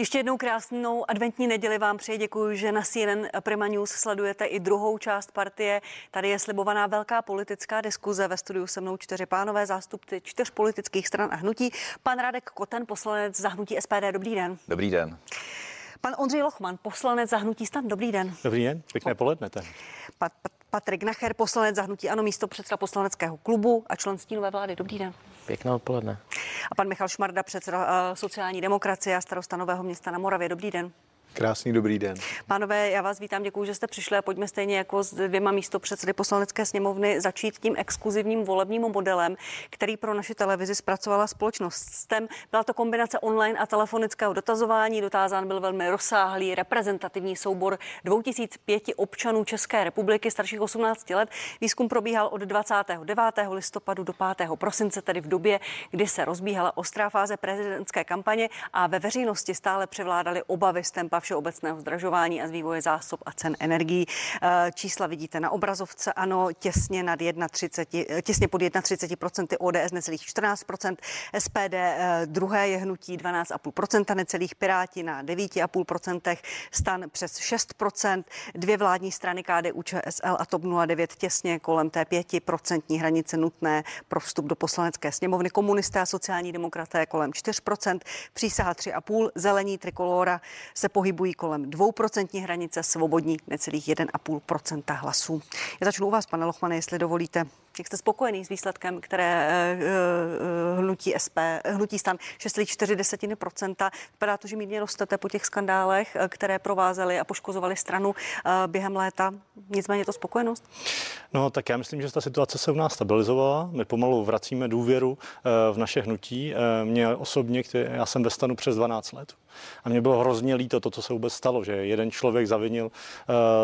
Ještě jednou krásnou adventní neděli vám přeji. Děkuji, že na CNN Prima News sledujete i druhou část partie. Tady je slibovaná velká politická diskuze. Ve studiu se mnou čtyři pánové zástupci čtyř politických stran a hnutí. Pan Radek Koten, poslanec za hnutí SPD. Dobrý den. Dobrý den. Pan Ondřej Lochman, poslanec za hnutí stan. Dobrý den. Dobrý den, pěkné poledne. Pat, Pat, Patrik Nacher, poslanec za hnutí Ano, místo předseda poslaneckého klubu a člen stínové vlády. Dobrý den. Pěkné odpoledne. A pan Michal Šmarda, předseda uh, sociální demokracie a starosta Nového města na Moravě. Dobrý den. Krásný dobrý den. Pánové, já vás vítám, děkuji, že jste přišli a pojďme stejně jako s dvěma místo předsedy poslanecké sněmovny začít tím exkluzivním volebním modelem, který pro naši televizi zpracovala společnost STEM. Byla to kombinace online a telefonického dotazování. Dotázán byl velmi rozsáhlý reprezentativní soubor 2005 občanů České republiky starších 18 let. Výzkum probíhal od 29. listopadu do 5. prosince, tedy v době, kdy se rozbíhala ostrá fáze prezidentské kampaně a ve veřejnosti stále převládaly obavy STEM všeobecného zdražování a z vývoje zásob a cen energií. Eh, čísla vidíte na obrazovce, ano, těsně nad 31, eh, těsně pod 31% ODS necelých 14%, SPD eh, druhé je hnutí 12,5%, necelých Piráti na 9,5%, stan přes 6%, dvě vládní strany KDU, ČSL a TOP 09 těsně kolem té 5% hranice nutné pro vstup do poslanecké sněmovny, komunisté a sociální demokraté kolem 4%, přísaha 3,5%, zelení trikolora se pohybují pohybují kolem 2% hranice, svobodní necelých 1,5% hlasů. Já začnu u vás, pane Lochmane, jestli dovolíte. Jak jste spokojený s výsledkem, které uh, hnutí SP, hnutí stan 6,4%. Vypadá to, že mírně rostete po těch skandálech, které provázely a poškozovali stranu během léta. Nicméně to spokojenost? No tak já myslím, že ta situace se u nás stabilizovala. My pomalu vracíme důvěru v naše hnutí. Mě osobně, který, já jsem ve stanu přes 12 let. A mě bylo hrozně líto to, co se vůbec stalo, že jeden člověk zavinil uh,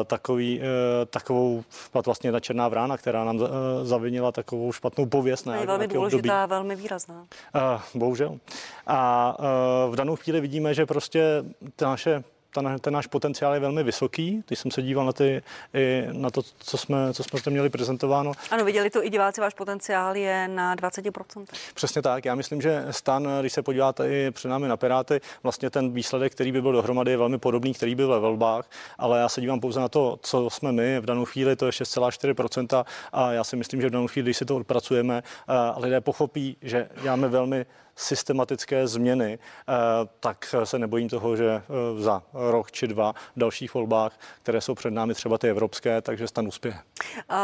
takový, uh, takovou, byla to vlastně jedna černá vrána, která nám uh, zavinila takovou špatnou pověst. Je velmi důležitá, období. velmi výrazná. Uh, bohužel. A uh, v danou chvíli vidíme, že prostě ta naše ta, ten náš potenciál je velmi vysoký. Když jsem se díval na, ty, na to, co jsme, co jsme tam měli prezentováno. Ano, viděli to i diváci, váš potenciál je na 20%. Přesně tak. Já myslím, že stan, když se podíváte i před námi na Piráty, vlastně ten výsledek, který by byl dohromady, je velmi podobný, který byl ve volbách, ale já se dívám pouze na to, co jsme my. V danou chvíli to je 6,4% a já si myslím, že v danou chvíli, když si to odpracujeme, lidé pochopí, že děláme velmi systematické změny, eh, tak se nebojím toho, že eh, za rok či dva v dalších volbách, které jsou před námi třeba ty evropské, takže stan úspěch. Uh...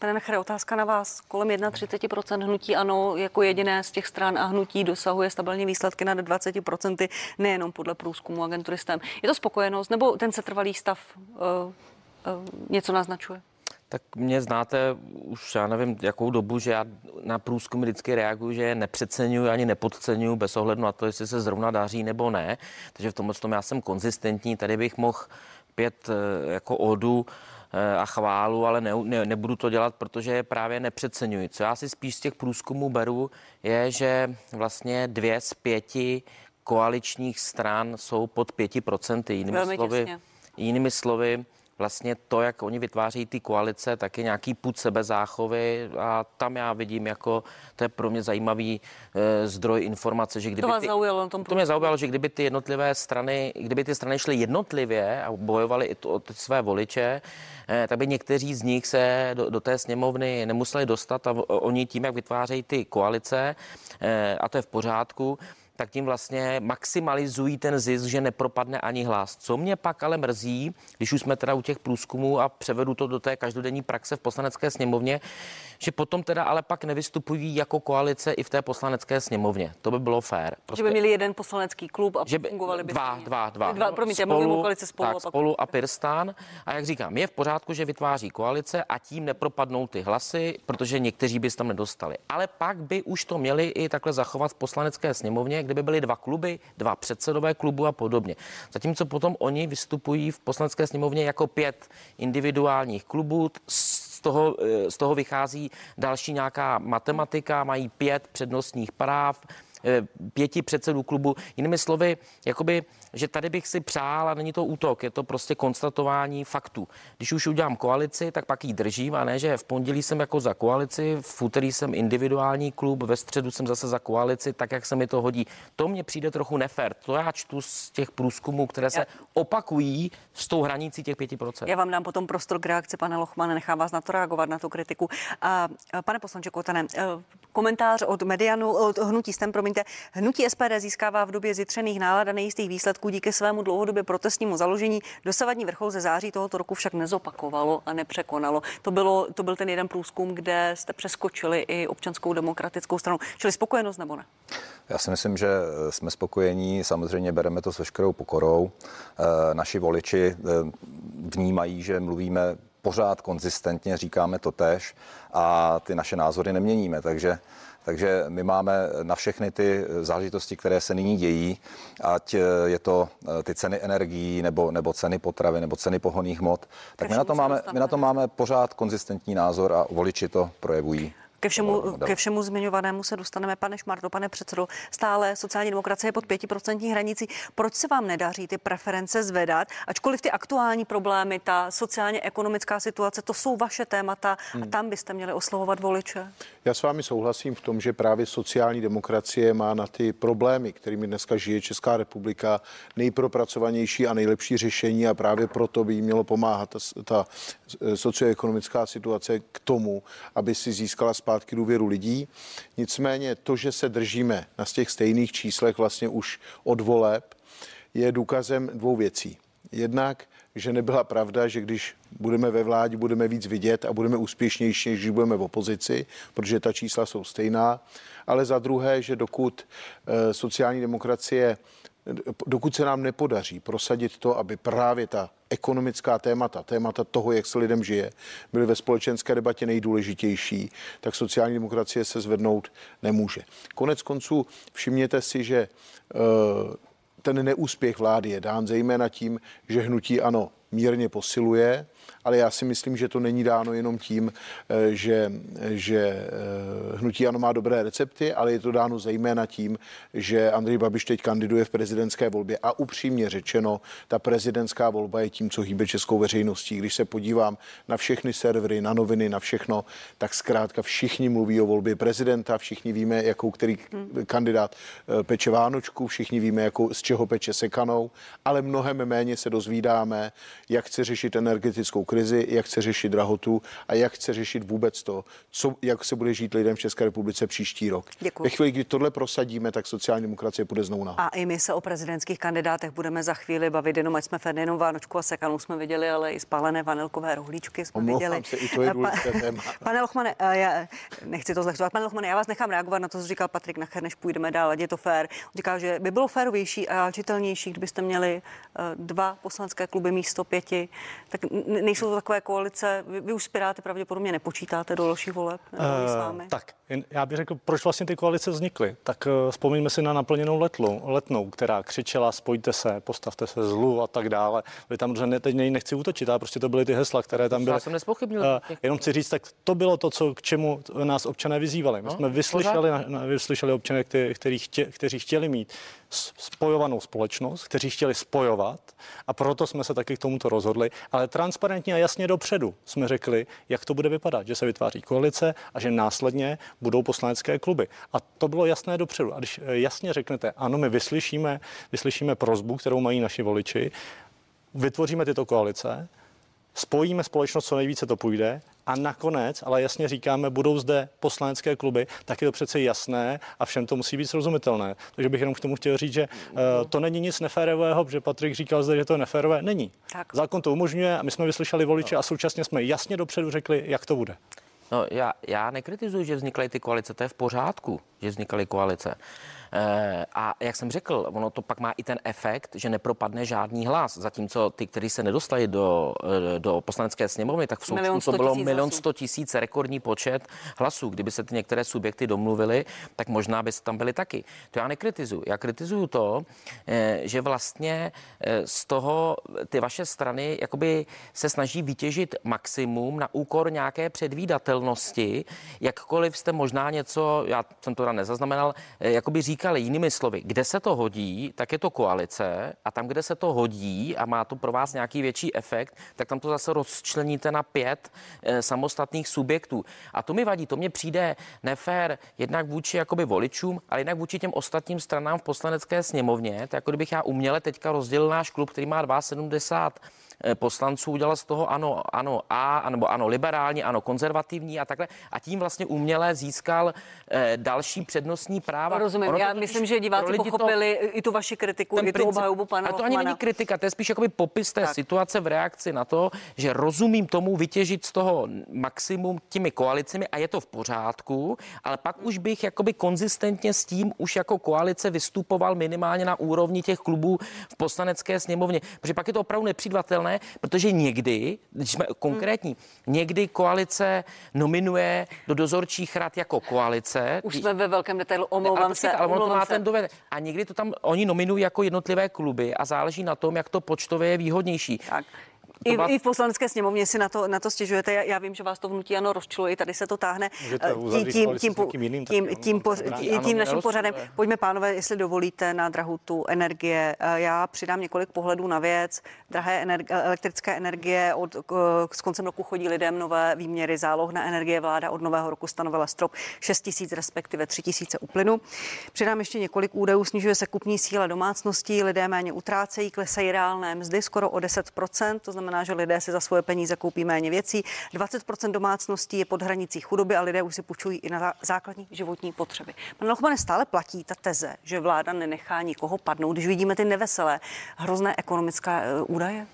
Pane Nechere, otázka na vás. Kolem 31% hnutí ano, jako jediné z těch stran a hnutí dosahuje stabilní výsledky nad 20%, nejenom podle průzkumu agentury STEM. Je to spokojenost nebo ten setrvalý stav uh, uh, něco naznačuje? Tak mě znáte už, já nevím, jakou dobu, že já na průzkumy vždycky reaguju, že je nepřeceňuji ani nepodceňuji bez ohledu na to, jestli se zrovna daří nebo ne. Takže v tomhle tom já jsem konzistentní. Tady bych mohl pět eh, jako odu eh, a chválu, ale ne, ne, nebudu to dělat, protože je právě nepřeceňuji. Co já si spíš z těch průzkumů beru, je, že vlastně dvě z pěti koaličních stran jsou pod pěti procenty. Jinými slovy, jinými slovy, vlastně to, jak oni vytváří ty koalice, tak je nějaký put sebezáchovy a tam já vidím jako, to je pro mě zajímavý e, zdroj informace, že kdyby to vás ty, zaujalo na tom To mě zaujalo, že kdyby ty jednotlivé strany, kdyby ty strany šly jednotlivě a bojovaly i to, o ty své voliče, e, tak by někteří z nich se do, do té sněmovny nemuseli dostat a oni tím, jak vytvářejí ty koalice, e, a to je v pořádku, tak tím vlastně maximalizují ten zisk, že nepropadne ani hlas. Co mě pak ale mrzí, když už jsme teda u těch průzkumů a převedu to do té každodenní praxe v poslanecké sněmovně, že potom teda ale pak nevystupují jako koalice i v té poslanecké sněmovně. To by bylo fér. Prostě, že by měli jeden poslanecký klub a že by, fungovali by dva, dva, dva, dva. Promiňte, spolu, mluvím o koalice spolu. Tak, a pak... spolu a Pirstán. A jak říkám, je v pořádku, že vytváří koalice a tím nepropadnou ty hlasy, protože někteří by se tam nedostali. Ale pak by už to měli i takhle zachovat v poslanecké sněmovně, kdyby byly dva kluby, dva předsedové klubu a podobně. Zatímco potom oni vystupují v poslanecké sněmovně jako pět individuálních klubů, z toho, eh, z toho vychází další nějaká matematika, mají pět přednostních práv, pěti předsedů klubu. Jinými slovy, jakoby, že tady bych si přál, a není to útok, je to prostě konstatování faktů. Když už udělám koalici, tak pak ji držím, a ne, že v pondělí jsem jako za koalici, v úterý jsem individuální klub, ve středu jsem zase za koalici, tak jak se mi to hodí. To mně přijde trochu nefér. To já čtu z těch průzkumů, které se opakují s tou hranicí těch 5%. Já vám dám potom prostor k reakci, pane Lochmane, nechám vás na to reagovat, na tu kritiku. A, a pane poslanče Kotane, eh, komentář od Medianu, od hnutí STEM, promiňte, hnutí SPD získává v době zjitřených nálad a nejistých výsledků díky svému dlouhodobě protestnímu založení. Dosavadní vrchol ze září tohoto roku však nezopakovalo a nepřekonalo. To, bylo, to byl ten jeden průzkum, kde jste přeskočili i občanskou demokratickou stranu. Čili spokojenost nebo ne? Já si myslím, že jsme spokojení, samozřejmě bereme to s veškerou pokorou. Eh, naši voliči eh, vnímají, že mluvíme pořád konzistentně, říkáme to tež a ty naše názory neměníme, takže takže my máme na všechny ty záležitosti, které se nyní dějí, ať je to eh, ty ceny energií nebo, nebo ceny potravy nebo ceny pohoných hmot, tak my na, to máme, my na to máme pořád konzistentní názor a voliči to projevují. Ke všemu, ke všemu zmiňovanému se dostaneme, pane Šmarto, pane předsedo. Stále sociální demokracie je pod 5% hranicí. Proč se vám nedaří ty preference zvedat? Ačkoliv ty aktuální problémy, ta sociálně ekonomická situace, to jsou vaše témata hmm. a tam byste měli oslovovat voliče. Já s vámi souhlasím v tom, že právě sociální demokracie má na ty problémy, kterými dneska žije Česká republika, nejpropracovanější a nejlepší řešení a právě proto by jí mělo pomáhat ta, ta socioekonomická situace k tomu, aby si získala zpátky důvěru lidí. Nicméně to, že se držíme na těch stejných číslech vlastně už od voleb, je důkazem dvou věcí. Jednak, že nebyla pravda, že když budeme ve vládě, budeme víc vidět a budeme úspěšnější, než když budeme v opozici, protože ta čísla jsou stejná. Ale za druhé, že dokud e, sociální demokracie dokud se nám nepodaří prosadit to, aby právě ta ekonomická témata, témata toho, jak se lidem žije, byly ve společenské debatě nejdůležitější, tak sociální demokracie se zvednout nemůže. Konec konců všimněte si, že uh, ten neúspěch vlády je dán zejména tím, že hnutí ano mírně posiluje, ale já si myslím, že to není dáno jenom tím, eh, že, že eh, hnutí ano má dobré recepty, ale je to dáno zejména tím, že Andrej Babiš teď kandiduje v prezidentské volbě a upřímně řečeno, ta prezidentská volba je tím, co hýbe českou veřejností. Když se podívám na všechny servery, na noviny, na všechno, tak zkrátka všichni mluví o volbě prezidenta, všichni víme, jakou který hmm. kandidát eh, peče Vánočku, všichni víme, jakou, z čeho peče sekanou, ale mnohem méně se dozvídáme, jak chce řešit energetickou krizi, jak chce řešit drahotu a jak chce řešit vůbec to, co, jak se bude žít lidem v České republice příští rok. Děkuji. Ve chvíli, kdy tohle prosadíme, tak sociální demokracie půjde znovu na. A i my se o prezidentských kandidátech budeme za chvíli bavit, jenom ať jsme jenom Vánočku a Sekanou jsme viděli, ale i spálené vanilkové rohlíčky jsme Omlouvám viděli. se, i to je důležité pa, téma. Pane Lochmane, já nechci to zlehčovat. Pane Lochmane, já vás nechám reagovat na to, co říkal Patrik Nacher, než půjdeme dál, ať je to fér. On říká, že by bylo férovější a čitelnější, kdybyste měli eh, dva poslanské kluby místo pěti. Tak nejsou to takové koalice. Vy, vy už s Piráty pravděpodobně nepočítáte do dalších voleb? Uh, s vámi? Tak, já bych řekl, proč vlastně ty koalice vznikly. Tak uh, vzpomeňme si na naplněnou letlu, letnou, která křičela, spojte se, postavte se zlu a tak dále. Vy tam ne, teď nechci útočit, ale prostě to byly ty hesla, které tam byly. Já jsem nespochybnil. Uh, jenom chci říct, tak to bylo to, co, k čemu nás občané vyzývali. My no, jsme vyslyšeli, na, na, vyslyšeli občany, kteří, kteří, chtě, kteří chtěli mít spojovanou společnost, kteří chtěli spojovat a proto jsme se taky k tomuto rozhodli, ale transparentně a jasně dopředu jsme řekli, jak to bude vypadat, že se vytváří koalice a že následně budou poslanecké kluby. A to bylo jasné dopředu. A když eh, jasně řeknete, ano, my vyslyšíme, vyslyšíme prozbu, kterou mají naši voliči, vytvoříme tyto koalice, spojíme společnost, co nejvíce to půjde a nakonec, ale jasně říkáme, budou zde poslanecké kluby, tak je to přece jasné a všem to musí být srozumitelné. Takže bych jenom k tomu chtěl říct, že uh, to není nic neférového, protože Patrik říkal zde, že to je neférové. Není. Tak. Zákon to umožňuje a my jsme vyslyšeli voliče a současně jsme jasně dopředu řekli, jak to bude. No, já, já nekritizuji, že vznikaly ty koalice, to je v pořádku, že vznikaly koalice. Eh, a jak jsem řekl, ono to pak má i ten efekt, že nepropadne žádný hlas. Zatímco ty, kteří se nedostali do, eh, do poslanecké sněmovny, tak v součtu to bylo milion sto tisíc rekordní počet hlasů. Kdyby se ty některé subjekty domluvily, tak možná by se tam byly taky. To já nekritizuju. Já kritizuju to, eh, že vlastně z toho ty vaše strany jakoby se snaží vytěžit maximum na úkor nějaké předvídatelnosti, jakkoliv jste možná něco, já jsem to nezaznamenal, jakoby říkali, říkali jinými slovy, kde se to hodí, tak je to koalice a tam, kde se to hodí a má to pro vás nějaký větší efekt, tak tam to zase rozčleníte na pět e, samostatných subjektů. A to mi vadí, to mně přijde nefér jednak vůči jakoby voličům, ale jednak vůči těm ostatním stranám v poslanecké sněmovně. To jako kdybych já uměle teďka rozdělil náš klub, který má 72 Eh, poslanců, udělal z toho ano, ano A, nebo ano liberální, ano konzervativní a takhle. A tím vlastně uměle získal eh, další přednostní práva. Rozumím, Ono já to myslím, že diváci pochopili to, i tu vaši kritiku, i tu princip- obhajobu pana Ale to ani není kritika, to je spíš jakoby popis té tak. situace v reakci na to, že rozumím tomu vytěžit z toho maximum těmi koalicemi a je to v pořádku, ale pak už bych jakoby konzistentně s tím už jako koalice vystupoval minimálně na úrovni těch klubů v poslanecké sněmovně, protože pak je to opravdu nepřidvatelné, protože někdy, když jsme konkrétní, někdy koalice nominuje do dozorčích rad jako koalice. Už jsme ve velkém detailu, ale omlouvám počkejte, se. ale ono to má se. ten dovede. A někdy to tam oni nominují jako jednotlivé kluby a záleží na tom, jak to počtově je výhodnější. Tak. I, byla- I v poslanecké sněmovně si na to, na to stěžujete. Já, já vím, že vás to vnutí ano rozčiluje, tady se to táhne. Eh, tím, tím, někým jiným, tím, tím, po, tím, tím naším pořadem. Pojďme, pánové, jestli dovolíte, na drahutu energie. Eh, Já přidám několik pohledů na věc. Drahé energie, elektrické energie od k- s koncem roku chodí lidem nové výměry záloh na energie. Vláda od nového roku stanovila strop 6 tisíc, respektive 3 tisíce u plynu. Přidám ještě několik údajů. Snižuje se kupní síla domácností, lidé méně utrácejí, klesají reálné mzdy skoro o 10%, to znamená, že lidé si za svoje peníze koupí méně věcí. 20% domácností je pod hranicí chudoby a lidé už si půjčují i na zá- základní životní potřeby. Pan Lochmane, stále platí ta teze, že vláda nenechá nikoho padnout, když vidíme ty neveselé, hrozné ekonomické eh, údaje?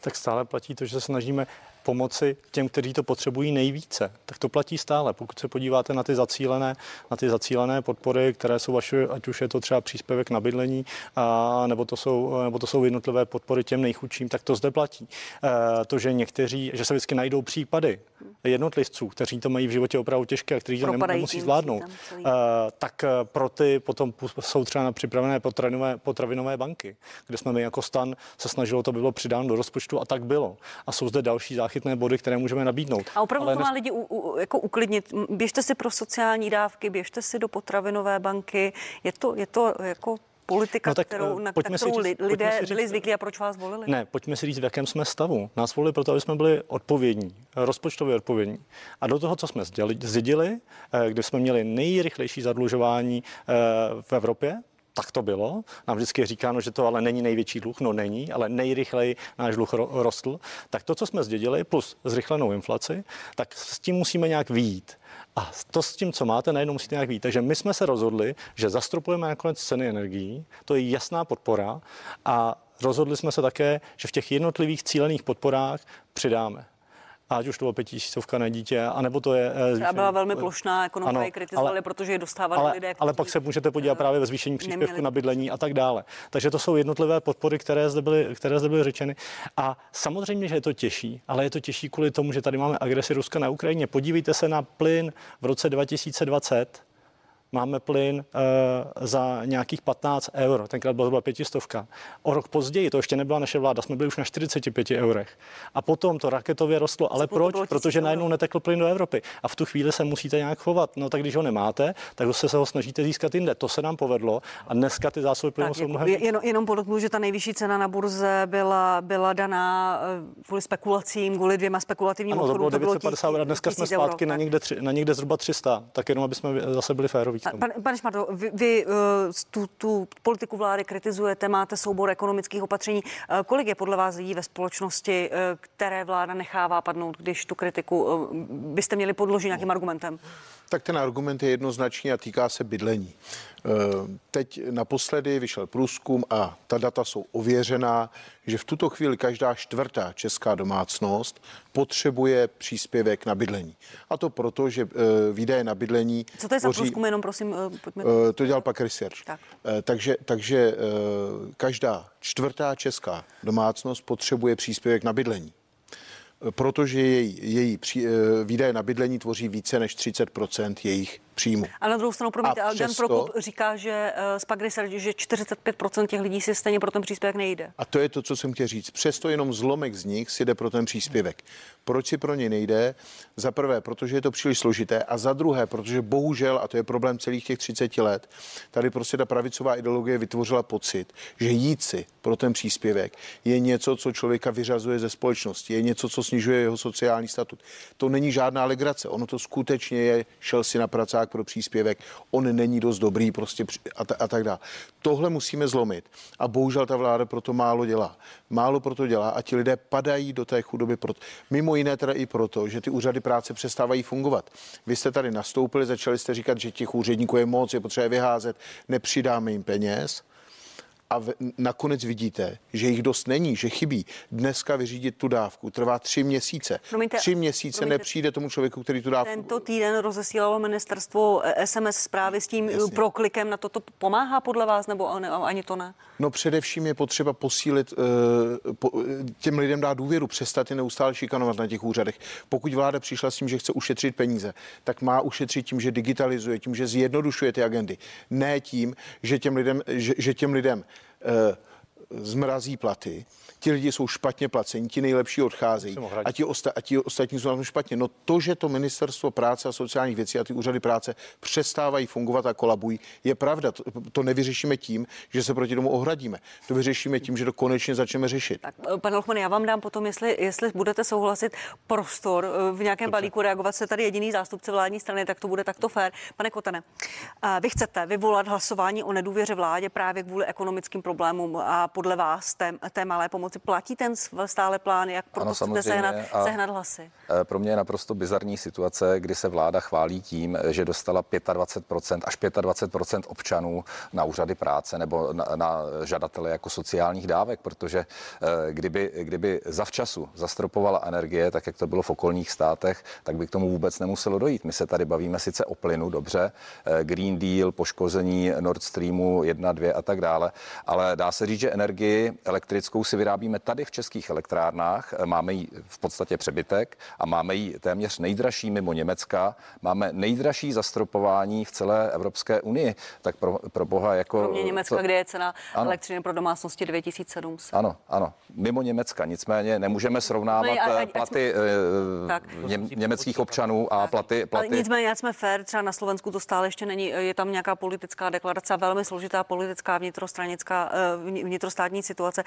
tak stále platí to, že se snažíme pomoci těm, kteří to potřebují nejvíce. Tak to platí stále. Pokud se podíváte na ty zacílené, na ty zacílené podpory, které jsou vaše, ať už je to třeba příspěvek na bydlení, a, nebo, to jsou, nebo to jsou jednotlivé podpory těm nejchudším, tak to zde platí. E, to, že někteří, že se vždycky najdou případy jednotlivců, kteří to mají v životě opravdu těžké a kteří to nem- nemusí tím zvládnout, e, tak eh, pro ty potom jsou třeba na připravené potravinové, potravinové banky, kde jsme my jako stan se snažilo to bylo přidáno do rozpočtu a tak bylo. A jsou zde další záchytné body, které můžeme nabídnout. A opravdu Ale to nes- má lidi u, u, jako uklidnit. Běžte si pro sociální dávky, běžte si do potravinové banky. Je to, je to jako politika, No tak, kterou, eh, na pojďme kterou říct- lidé říct- byli zvyklí a proč vás volili? Ne, pojďme si říct, v jakém jsme stavu. Nás volili proto, aby jsme byli odpovědní, rozpočtově odpovědní. A do toho, co jsme zděli- zdědili, eh, kde jsme měli nejrychlejší zadlužování eh, v Evropě, tak to bylo. Nám vždycky je říkáno, že to ale není největší dluh. No není, ale nejrychleji náš dluh ro- rostl. Tak to, co jsme zdědili, plus zrychlenou inflaci, tak s tím musíme nějak výjít. A to s tím, co máte, najednou musíte nějak vít. Takže my jsme se rozhodli, že zastropujeme nakonec ceny energií. To je jasná podpora. A rozhodli jsme se také, že v těch jednotlivých cílených podporách přidáme. Ať už to bylo pětisícovka na dítě, anebo to je... eh, Třeba byla zvýšení- velmi plošná, ekonomové Ano, ji kritizovali, ale- protože je dostávali ale, lidé, ale pak se můžete podívat právě ve zvýšení příspěvku neměli- na bydlení a tak dále. Takže to jsou jednotlivé podpory, které zde, byly, které zde byly řečeny. A samozřejmě, že je to těžší, ale je to těžší kvůli tomu, že tady máme agresi Ruska na Ukrajině. Podívejte se na plyn v roce 2020. Máme plyn e, za nějakých 15 eur, tenkrát byla zhruba pětistovka. O rok později, to ještě nebyla naše vláda, jsme byli už na 45 eurech. A potom to raketově rostlo. Ale Spolu to proč? Protože 1000 najednou euro. netekl plyn do Evropy. A v tu chvíli se musíte nějak chovat. No tak když ho nemáte, tak se ho snažíte získat jinde. To se nám povedlo. A dneska ty zásoby plynu tak, jsou jako, mnohem je- jenom, jenom podotknu, že ta nejvyšší cena na burze byla, byla daná eh, kvůli spekulacím, kvůli dvěma spekulativním ano, to obchodům. bylo 950 eur a dneska jsme 1000 euro, zpátky na někde, tři, na někde zhruba 300. Tak jenom, aby jsme zase byli féroví. Tom. Pan, pane Šmardo, vy, vy uh, tu, tu politiku vlády kritizujete, máte soubor ekonomických opatření. Uh, kolik je podle vás lidí ve společnosti, uh, které vláda nechává padnout, když tu kritiku byste měli podložit nějakým argumentem? Tak ten argument je jednoznačný a týká se bydlení. Eh, Teď naposledy vyšel průzkum a ta data jsou ověřená, že v tuto chvíli každá čtvrtá česká domácnost potřebuje příspěvek na bydlení. A to proto, že eh, výdaje na bydlení Co to je za tvoří- průzkum, jenom prosím, uh, pojďme. Eh, To dělal pak research. Tak. Eh, Takže, takže eh, každá čtvrtá česká domácnost potřebuje příspěvek na bydlení. Protože její, její eh, výdaje na bydlení tvoří více než 30% jejich příjmu. A na druhou stranu, promiňte, A ale Dan přesto- Prokop říká, že eh, z Pag Research, že 45% těch lidí si stejně pro ten příspěvek nejde. A to je to, co jsem chtěl říct. Přesto jenom zlomek z nich si jde pro ten příspěvek. Proč si pro něj nejde? Za prvé, protože je to příliš složité a za druhé, protože bohužel, a to je problém celých těch 30 let, tady prostě ta pravicová ideologie vytvořila pocit, že jít si pro ten příspěvek je něco, co člověka vyřazuje ze společnosti, je něco, co snižuje jeho sociální statut. To není žádná legrace, ono to skutečně je, šel si na pracák pro příspěvek, on není dost dobrý prostě a, ta, a tak dále. Tohle musíme zlomit a bohužel ta vláda proto málo dělá. Málo proto dělá a ti lidé padají do té chudoby. Proto. Mimo jiné teda i proto, že ty úřady práce přestávají fungovat. Vy jste tady nastoupili, začali jste říkat, že těch úředníků je moc, je potřeba je vyházet, nepřidáme jim peněz a v, nakonec vidíte, že jich dost není, že chybí. Dneska vyřídit tu dávku trvá tři měsíce. Promiňte, tři měsíce promiňte. nepřijde tomu člověku, který tu dávku... Tento týden rozesílalo ministerstvo eh, SMS zprávy s tím Jasně. Jasně. proklikem. Na to to pomáhá podle vás, nebo ne, ani to ne? No především je potřeba posílit, eh, po, eh, těm lidem dát důvěru, přestat je neustále šikanovat na těch úřadech. Pokud vláda přišla s tím, že chce ušetřit peníze, tak má ušetřit tím, že digitalizuje, tím, že zjednodušuje ty agendy. Ne tím, že těm lidem, že, že těm lidem eh, zmrazí platy, ti lidi jsou špatně placení, ti nejlepší odcházejí a ti, osta, a ti ostatní jsou na tom špatně. No to, že to ministerstvo práce a sociálních věcí a ty úřady práce přestávají fungovat a kolabují, je pravda. To, to nevyřešíme tím, že se proti tomu ohradíme. To vyřešíme tím, že to konečně začneme řešit. Tak, eh, pane Lochman, já vám dám potom, jestli, jestli budete souhlasit, prostor eh, v nějakém balíku reagovat. Jste tady jediný zástupce vládní strany, tak to bude takto fér. Pane Kotene, eh, vy chcete vyvolat hlasování o nedůvěře vládě právě kvůli ekonomickým problémům a podle vás té, té malé pomoci. Platí ten stále plán, jak proto Ano, chcete sehnat, sehnat hlasy? Eh, Pro mě je naprosto bizarní situace, kdy se vláda chválí tím, že dostala 25% až 25% občanů na úřady práce nebo na, na žadatele jako sociálních dávek, protože eh, kdyby, kdyby zavčasu zastropovala energie, tak jak to bylo v okolních státech, tak by k tomu vůbec nemuselo dojít. My se tady bavíme sice o plynu, dobře, eh, Green Deal, poškození Nord Streamu 1, 2 a tak dále, ale dá se říct, že energii elektrickou si vyrábíme tady v českých elektrárnách, eh, máme ji v podstatě přebytek a máme ji téměř nejdražší mimo Německa, máme nejdražší zastropování v celé Evropské unii, tak pro, pro boha jako... Kromě Německa, to- kde je cena Ano. elektřiny pro domácnosti 9700. Ano, ano, mimo Německa. Nicméně nemůžeme srovnávat Ne, a- a- eh, ať platy Tak. eh, něm, německých občanů a platy, Ale platy nicméně, ať jsme fér, třeba na Slovensku to stále ještě není, je tam nějaká politická deklarace, velmi složitá politická vnitrostranická, vni- vnitrostátní situace.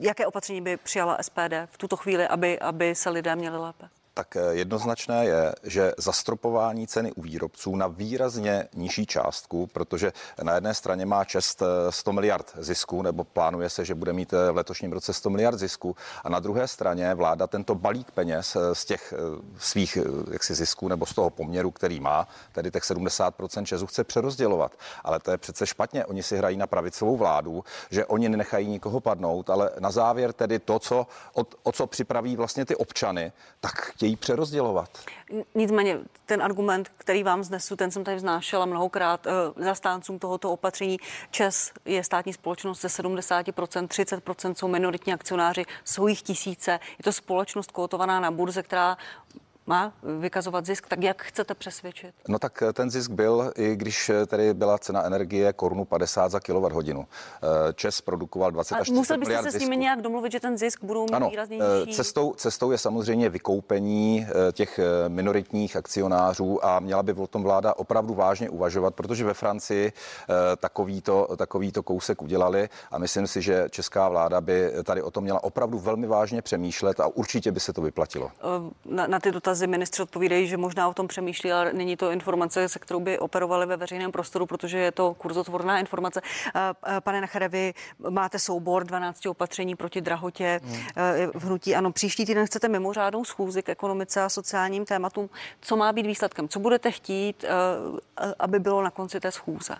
Jaké opatření by přijala SPD v tuto chvíli, aby, aby se lidé měli lépe? Tak eh, jednoznačné je, že zastropování ceny u výrobců na výrazně nižší částku, protože na jedné straně má čest eh, 100 miliard zisku, nebo plánuje se, že bude mít eh, v letošním roce 100 miliard zisku, a na druhé straně vláda tento balík peněz eh, z těch eh, svých eh, jaksi zisků nebo z toho poměru, který má, tedy těch 70% česu chce přerozdělovat. Ale to je přece špatně. Oni si hrají na pravicovou vládu, že oni nenechají nikoho padnout, ale na závěr tedy to, co, o, o co připraví vlastně ty občany, tak chtějí přerozdělovat. Nicméně ten argument, který vám znesu, ten jsem tady vznášela mnohokrát eh, zastáncům tohoto opatření. ČES je státní společnost ze 70%, 30% jsou minoritní akcionáři, jsou jich tisíce. Je to společnost kotovaná na burze, která má vykazovat zisk. Tak jak chcete přesvědčit? No tak eh, ten zisk byl, i když eh, tedy byla cena energie korunu 50 za kWh. Čes produkoval 20 A až 30 musel byste se s nimi nějak domluvit, že ten zisk budou mít Ano, výrazně eh, nižší? cestou, cestou je samozřejmě vykoupení eh, těch eh, minoritních akcionářů a měla by o tom vláda opravdu vážně uvažovat, protože ve Francii eh, takovýto, takovýto kousek udělali a myslím si, že česká vláda by tady o tom měla opravdu velmi vážně přemýšlet a určitě by se to vyplatilo. Eh, Na, na ty dotazy ministři odpovídají, že možná o tom přemýšlí, ale není to informace, se kterou by operovali ve veřejném prostoru, protože je to kurzotvorná informace. Eh, eh, Pane Nachere, vy máte soubor 12 opatření proti drahotě eh, v hnutí. Ano, příští týden chcete mimořádnou schůzi k ekonomice a sociálním tématům. Co má být výsledkem? Co budete chtít, aby bylo na konci té schůze?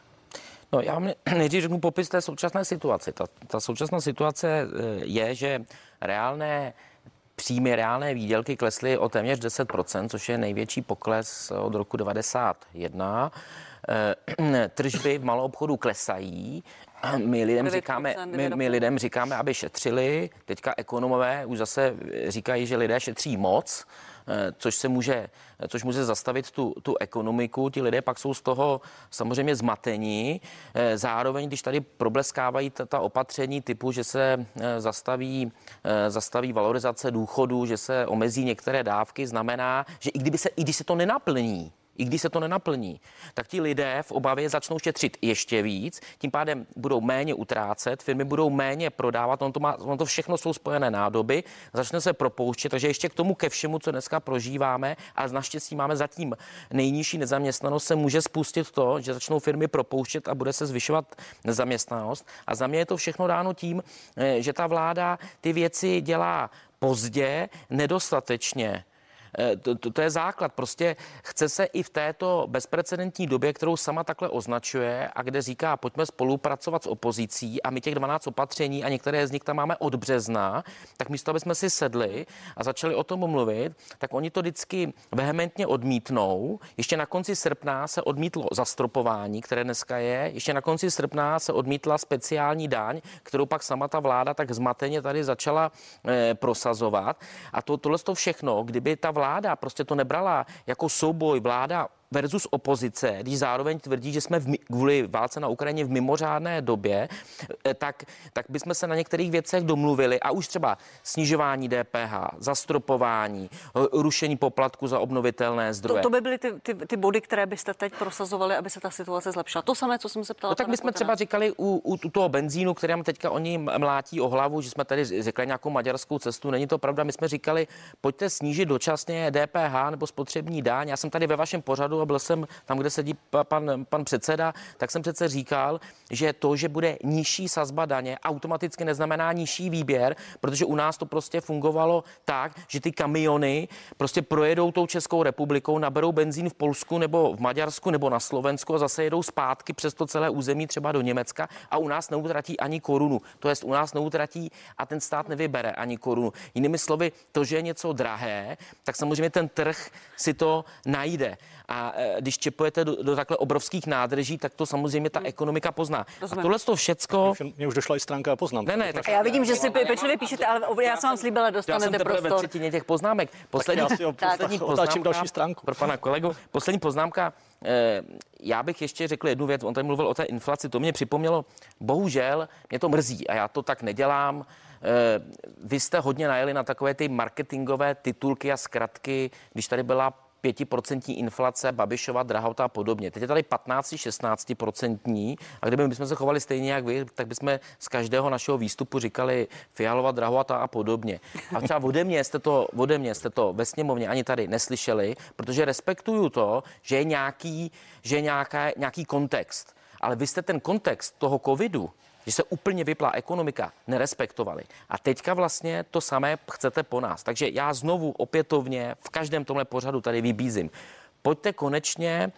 No, já vám ne- nejdřív řeknu popis té současné situace. Ta, ta současná situace je, že reálné příjmy, reálné výdělky klesly o téměř 10%, což je největší pokles od roku 91. eh, tržby v malou obchodu klesají. My lidem, 9%, říkáme, my, 9,5%. my lidem říkáme, aby šetřili. Teďka ekonomové už zase říkají, že lidé šetří moc, což se může, což může zastavit tu, tu ekonomiku. Ti lidé pak jsou z toho samozřejmě zmatení. Eh, Zároveň, když tady probleskávají ta, ta opatření typu, že se eh, zastaví, eh, zastaví valorizace důchodů, že se omezí některé dávky, znamená, že i, kdyby se, i když se to nenaplní, i když se to nenaplní, tak ti lidé v obavě začnou šetřit ještě víc, tím pádem budou méně utrácet, firmy budou méně prodávat, on to, má, on to všechno jsou spojené nádoby, začne se propouštět, takže ještě k tomu ke všemu, co dneska prožíváme, a naštěstí máme zatím nejnižší nezaměstnanost, se může spustit to, že začnou firmy propouštět a bude se zvyšovat nezaměstnanost. A za mě je to všechno dáno tím, eh, že ta vláda ty věci dělá pozdě, nedostatečně. Eh, To, to, to je základ. Prostě chce se i v této bezprecedentní době, kterou sama takhle označuje a kde říká, pojďme spolupracovat s opozicí a my těch 12 opatření a některé z nich tam máme od března, tak místo, aby jsme si sedli a začali o tom mluvit, tak oni to vždycky vehementně odmítnou. Ještě na konci srpna se odmítlo zastropování, které dneska je. Ještě na konci srpna se odmítla speciální daň, kterou pak sama ta vláda tak zmateně tady začala eh, prosazovat. A to, tohle to všechno, kdyby ta vláda prostě to nebrala jako souboj vláda versus opozice, když zároveň tvrdí, že jsme v, kvůli válce na Ukrajině v mimořádné době, eh, tak, tak bychom se na některých věcech domluvili a už třeba snižování DPH, zastropování, eh, rušení poplatku za obnovitelné To, zdroje. to by byly ty, ty, ty body, které byste teď prosazovali, aby se ta situace zlepšila. To samé, co jsem se ptala. No tak my jsme třeba říkali u, u, u toho benzínu, kterým teďka oni mlátí o hlavu, že jsme tady řekli nějakou maďarskou cestu. Není to pravda. My jsme říkali, pojďte snížit dočasně DPH nebo spotřební daň. Já jsem tady ve vašem pořadu a byl jsem tam, kde sedí pa- pan, pan předseda, tak jsem přece říkal, že to, že bude nižší sazba daně, automaticky neznamená nižší výběr, protože u nás to prostě fungovalo tak, že ty kamiony prostě projedou tou Českou republikou, naberou benzín v Polsku nebo v Maďarsku nebo na Slovensku a zase jedou zpátky přes to celé území třeba do Německa a u nás neutratí ani korunu. To jest u nás neutratí a ten stát nevybere ani korunu. Jinými slovy, to, že je něco drahé, tak samozřejmě ten trh si to najde. A e, když čepujete do, do takhle obrovských nádrží, tak to samozřejmě ta ekonomika pozná. Rozumím. A tohle to všecko... Mně už došla i stránka a poznám. Ne, ne, tak A já vidím, že si pe- pečlivě píšete, ale já jsem vám slíbila, já jsem dostanete teprve ve prostor. třetině těch poznámek. Poslední, já si o- poslední otáčím poznámka další stránku. Pro pana kolegu. Poslední poznámka. Eh, já bych ještě řekl jednu věc. On tady mluvil o té inflaci. To mě připomnělo. Bohužel mě to mrzí a já to tak nedělám. Eh, Vy jste hodně najeli na takové ty marketingové titulky a zkratky, když tady byla 5% inflace, Babišova, drahota a podobně. Teď je tady 15-16% a kdyby bychom se chovali stejně jak vy, tak bychom z každého našeho výstupu říkali Fialova, drahota a podobně. A třeba ode mě jste to, ode mě jste to ve sněmovně ani tady neslyšeli, protože respektuju to, že je nějaký, že je nějaká, nějaký kontext. Ale vy jste ten kontext toho covidu, že se úplně vyplá ekonomika, nerespektovali. A teďka vlastně to samé chcete po nás. Takže já znovu opětovně v každém tomhle pořadu tady vybízím. Pojďte konečně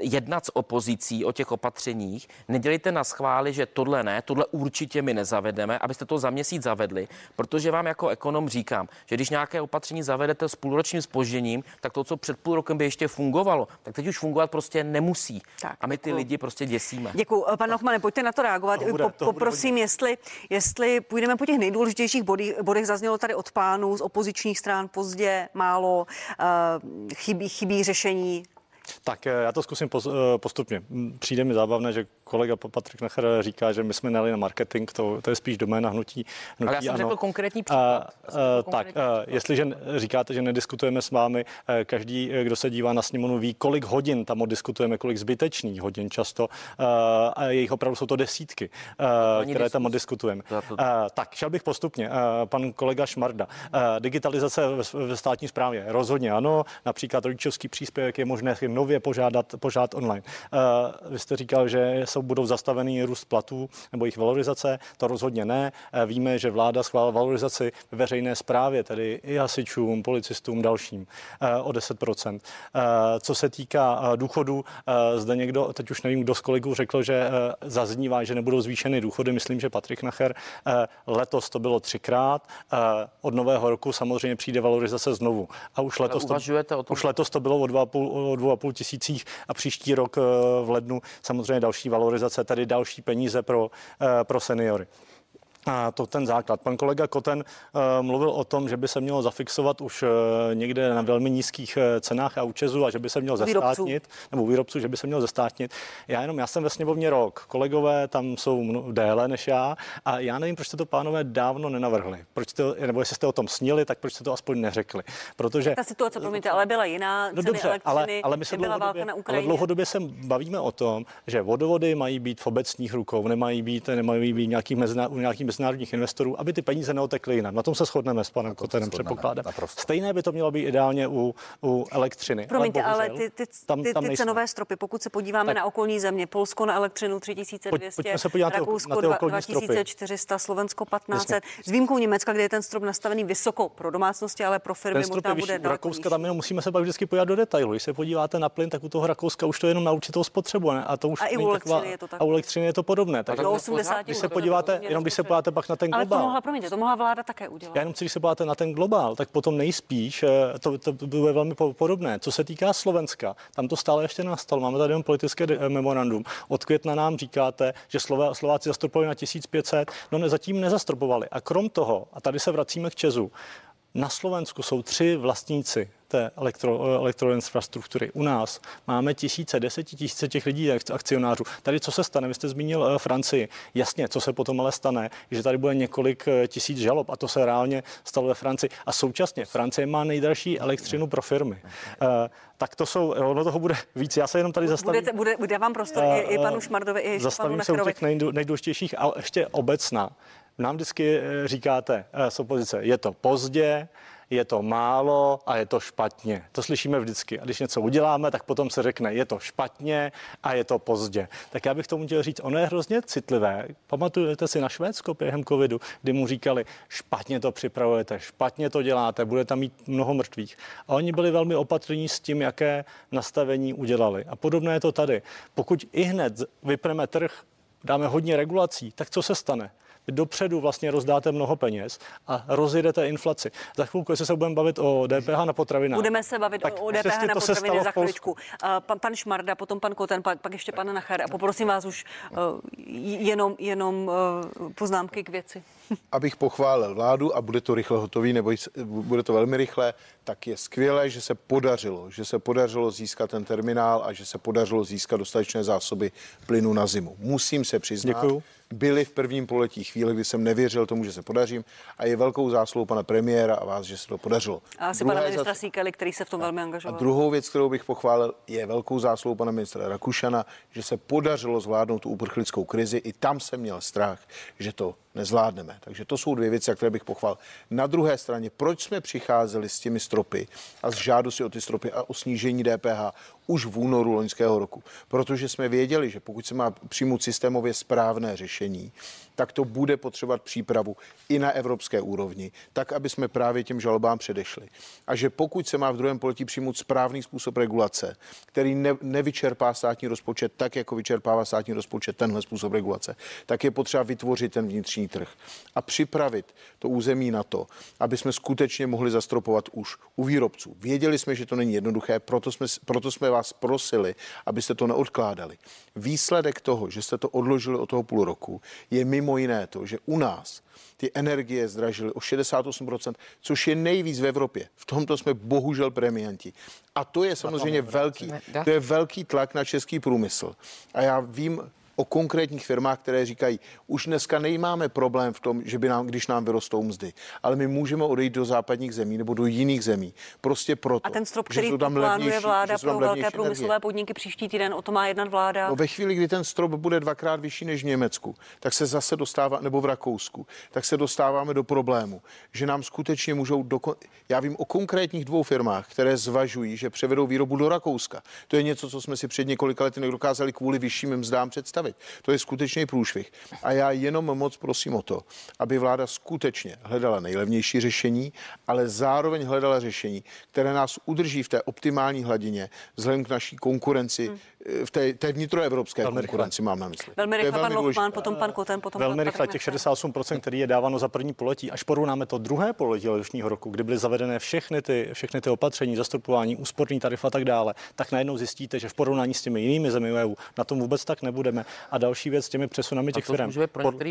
jednat s opozicí o těch opatřeních. Nedělejte na schvály, že tohle ne, tohle určitě my nezavedeme, abyste to za měsíc zavedli, protože vám jako ekonom říkám, že když nějaké opatření zavedete s půlročním spožděním, tak to, co před půl rokem by ještě fungovalo, tak teď už fungovat prostě nemusí. Tak, a my ty děkuju. lidi prostě děsíme. Děkuji. Pan Lochmane, pojďte na to reagovat. To bude- Po- to bude Poprosím, jestli, jestli půjdeme po těch nejdůležitějších bodích, bodech, zaznělo tady od pánů z opozičních stran pozdě, málo, uh, chybí, chybí řešení. Tak eh, já to zkusím eh, postupně. Přijde mi zábavné, že kolega Patrik Nacher říká, že my jsme neli na marketing, to, to je spíš doména hnutí, hnutí Ale já jsem ano. řekl konkrétní příklad. A, tak, konkrétní a, jestliže n- říkáte, že nediskutujeme s vámi, eh, každý, eh, kdo se dívá na sněmovnu, ví, kolik hodin tam diskutujeme, kolik zbytečných hodin často, eh, a jejich opravdu jsou to desítky, eh, které tam diskutujeme. Eh, Tak, šel bych postupně. Eh, Pan kolega Šmarda. Eh, Digitalizace ve- ve státní správě. Rozhodně ano. Například rodičovský příspěvek je možné nově požádat, požádat online. Eh, Vy jste říkal, že jsou budou zastavený růst platů nebo jejich valorizace, to rozhodně ne. Eh, Víme, že vláda schválila valorizaci ve veřejné správě, tedy i hasičům, policistům, dalším eh, o 10%. Eh, Co se týká důchodu, zde někdo, teď už nevím, kdo z kolegů řekl, že zaznívá, že nebudou zvýšeny důchody. Myslím, že Patrik Nacher. Letos to bylo třikrát. Od nového roku samozřejmě přijde valorizace znovu. A už letos, to, uvažujete o tom? už letos to bylo o 2,5, o 2,5 tisících a příští rok eh, v lednu samozřejmě další valorizace, tedy další peníze pro, eh, pro seniory. A to ten základ. Pan kolega Koten uh, mluvil o tom, že by se mělo zafixovat už uh, někde na velmi nízkých uh, cenách a účezu a že by se mělo Výrobců. zestátnit, nebo výrobců, že by se mělo zestátnit. Já jenom, já jsem ve sněmovně rok, kolegové tam jsou mno, déle než já a já nevím, proč jste to pánové dávno nenavrhli. Proč jste, nebo jestli jste o tom snili, tak proč jste to aspoň neřekli. Protože Ta situace, promiňte, ale byla jiná. No dobře, ale, elektřiny, ale my se dlouhodobě, na ale Ukrajině. dlouhodobě se bavíme o tom, že vodovody mají být v obecních rukou, nemají být, nemají být nějakých, mezina, u nějakých mezinárodních investorů, aby ty peníze neotekly jinam. Na tom se shodneme s panem Kotenem, předpokládám. Stejné by to mělo být ideálně u, u elektřiny. Promiňte, ale, bohužel ty, ty, tam- ty, tam ty cenové stropy, pokud se podíváme Tak. na okolní země, Polsko na elektřinu 3200, Pojď- se podívat na ty- Rakousko na ty dva- okolní stropy. 2400, Slovensko 1500, s výjimkou Německa, kde je ten strop nastavený vysoko pro domácnosti, ale pro firmy ten možná bude U daleko Rakouska tam jenom musíme se pak vždycky podívat do detailu. Když se podíváte na plyn, tak u toho Rakouska už to je jenom na určitou spotřebu. Ne? A, to už A i u elektřiny je to tak. A u elektřiny je to podobné. Tak Do 80 když se podíváte, jenom když se rozpočet. Podíváte pak na ten Ale to globál. mohla, promiňte, to mohla vláda také udělat. Já jenom chci, když se podíváte na ten globál, tak potom nejspíš eh, to, to bude velmi po- podobné. Co se týká Slovenska, tam to stále ještě nastalo. Máme tady jenom politické eh, memorandum. Od května nám říkáte, že Slova, Slováci zastropovali na 1500, no ne, zatím nezastropovali. A krom toho, a tady se vracíme k Česu, na Slovensku jsou tři vlastníci té elektro, elektroinfrastruktury. U nás máme tisíce, desetitisíce těch lidí, ak- akcionářů. Tady co se stane? Vy jste zmínil eh, Francii. Jasně, co se potom ale stane, že tady bude několik eh, tisíc žalob a to se reálně stalo ve Francii. A současně Francie má nejdražší elektřinu pro firmy. Eh, tak to jsou, ono toho bude víc. Já se jenom tady zastavím. Budete, bude, bude vám prostor i, i panu Šmardovi, i ještě panu Zastavím se u těch nejdůležitějších, ale ještě obecná. Nám vždycky eh, říkáte eh, z opozice, je to pozdě, je to málo a je to špatně. To slyšíme vždycky. A když něco uděláme, tak potom se řekne, je to špatně a je to pozdě. Tak já bych tomu chtěl říct, ono je hrozně citlivé. Pamatujete si na Švédsko během covidu, kdy mu říkali, špatně to připravujete, špatně to děláte, bude tam mít mnoho mrtvých. A oni byli velmi opatrní s tím, jaké nastavení udělali. A podobné je to tady. Pokud i hned vypneme trh, dáme hodně regulací, tak co se stane? Vy dopředu vlastně rozdáte mnoho peněz a rozjedete inflaci. Za chvilku, jestli se budeme bavit o DPH na potravinách. Budeme se bavit tak o, DPH na to se potraviny stalo za chviličku. A Pan, pan Šmarda, potom pan Koten, pak, pak ještě pan Nacher. A poprosím vás už uh, jenom, jenom uh, poznámky k věci. abych pochválil vládu a bude to rychle hotový, nebo bude to velmi rychle, tak je skvělé, že se podařilo, že se podařilo získat ten terminál a že se podařilo získat dostatečné zásoby plynu na zimu. Musím se přiznat, Děkuju. Byly v prvním poletí chvíle, kdy jsem nevěřil tomu, že se podařím a je velkou zásluhou pana premiéra a vás, že se to podařilo. A asi pana ministra zas- Síkely, který se v tom velmi a angažoval. druhou věc, kterou bych pochválil, je velkou zásluhou pana ministra Rakušana, že se podařilo zvládnout tu uprchlickou krizi. I tam jsem měl strach, že to nezvládneme. Takže to jsou dvě věci, které bych pochválil. Na druhé straně, proč jsme přicházeli s těmi stropy a s žádosti o ty stropy a o snížení DPH už v únoru loňského roku? Protože jsme věděli, že pokud se má přijmout systémově správné řešení, tak to bude potřebovat přípravu i na evropské úrovni, tak, aby jsme právě těm žalobám předešli. A že pokud se má v druhém poletí přijmout správný způsob regulace, který ne, nevyčerpá státní rozpočet tak, jako vyčerpává státní rozpočet tenhle způsob regulace, tak je potřeba vytvořit ten vnitřní trh a připravit to území na to, aby jsme skutečně mohli zastropovat už u výrobců. Věděli jsme, že to není jednoduché, proto jsme, proto jsme vás prosili, abyste to neodkládali. Výsledek toho, že jste to odložili o toho půl roku, je mimo jiné to, že u nás ty energie zdražily o 68%, což je nejvíc v Evropě. V tomto jsme bohužel premianti. A to je samozřejmě velký, to je velký tlak na český průmysl. A já vím o konkrétních firmách, které říkají, už dneska nemáme problém v tom, že by nám, když nám vyrostou mzdy, ale my můžeme odejít do západních zemí nebo do jiných zemí. Prostě proto, A ten strop, že který jsou tam plánuje levnější- vláda že pro velké průmyslové energie. podniky příští týden, o to má jednat vláda. No ve chvíli, kdy ten strop bude dvakrát vyšší než v Německu, tak se zase dostává, nebo v Rakousku, tak se dostáváme do problému, že nám skutečně můžou, doko- já vím o konkrétních dvou firmách, které zvažují, že převedou výrobu do Rakouska. To je něco, co jsme si před několika lety nedokázali kvůli vyšším mzdám představit. Teď. To je skutečný průšvih. A já jenom moc prosím o to, aby vláda skutečně hledala nejlevnější řešení, ale zároveň hledala řešení, které nás udrží v té optimální hladině vzhledem k naší konkurenci, hmm. V té, té vnitroevropské Velmi konkurenci mám na mysli. Velmi rychle pan důležité. Lochman, potom pan Koten, potom Velmi pan rychle, těch Nacher. 68%, který je dáváno za první poletí, až porovnáme to druhé pololetí letošního roku, kdy byly zavedené všechny ty, všechny ty opatření, zastropování, úsporný tarif a tak dále, tak najednou zjistíte, že v porovnání s těmi jinými zemi EU na tom vůbec tak nebudeme. A další věc s těmi přesunami těch firm.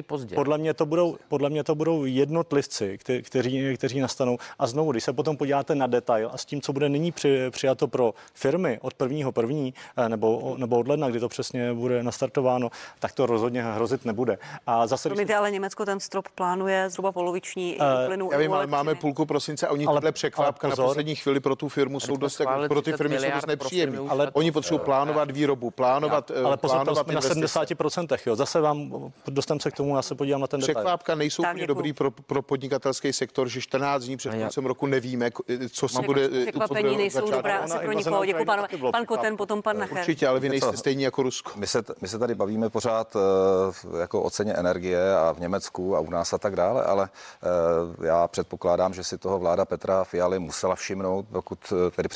pozdě. Podle mě to budou, podle mě to budou jednotlivci, kte, kteří, kteří nastanou. A znovu, když se potom podíváte na detail a s tím, co bude nyní při, přijato pro firmy od prvního první eh, nebo, nebo od ledna, kdy to přesně bude nastartováno, tak to rozhodně hrozit nebude. A zase, když Promiňte, ale Německo ten strop plánuje zhruba poloviční i Eh, plynu Já vím, ale máme půlku prosince a oni Ale- tohle překvápka ale na pozor. poslední chvíli pro tu firmu jsou dost, jako- pro ty 30 firmy jsou dost miliard pro nepříjemní. firmy už Ale na oni potřebují plánovat výrobu, plánovat, ale pozor, tam plánovat na investice. 70%, jo. Zase vám dostaneme se k tomu, já se podívám na ten detail. Překvápka nejsou Tak, úplně dobrý pro, pro podnikatelský sektor, že 14 dní před koncem roku nevíme, co se bude. co bude Překvapení nejsou dobrá asi pro nikoho. na Děkuji, pan, Koten, potom pan Nacher. Určitě, ale vy nejste stejní jako Rusko. My se, my se tady bavíme pořád eh, jako o ceně energie a v Německu a u nás a tak dále, ale eh, já předpokládám, že si toho vláda Petra Fialy musela všimnout, pokud eh, tedy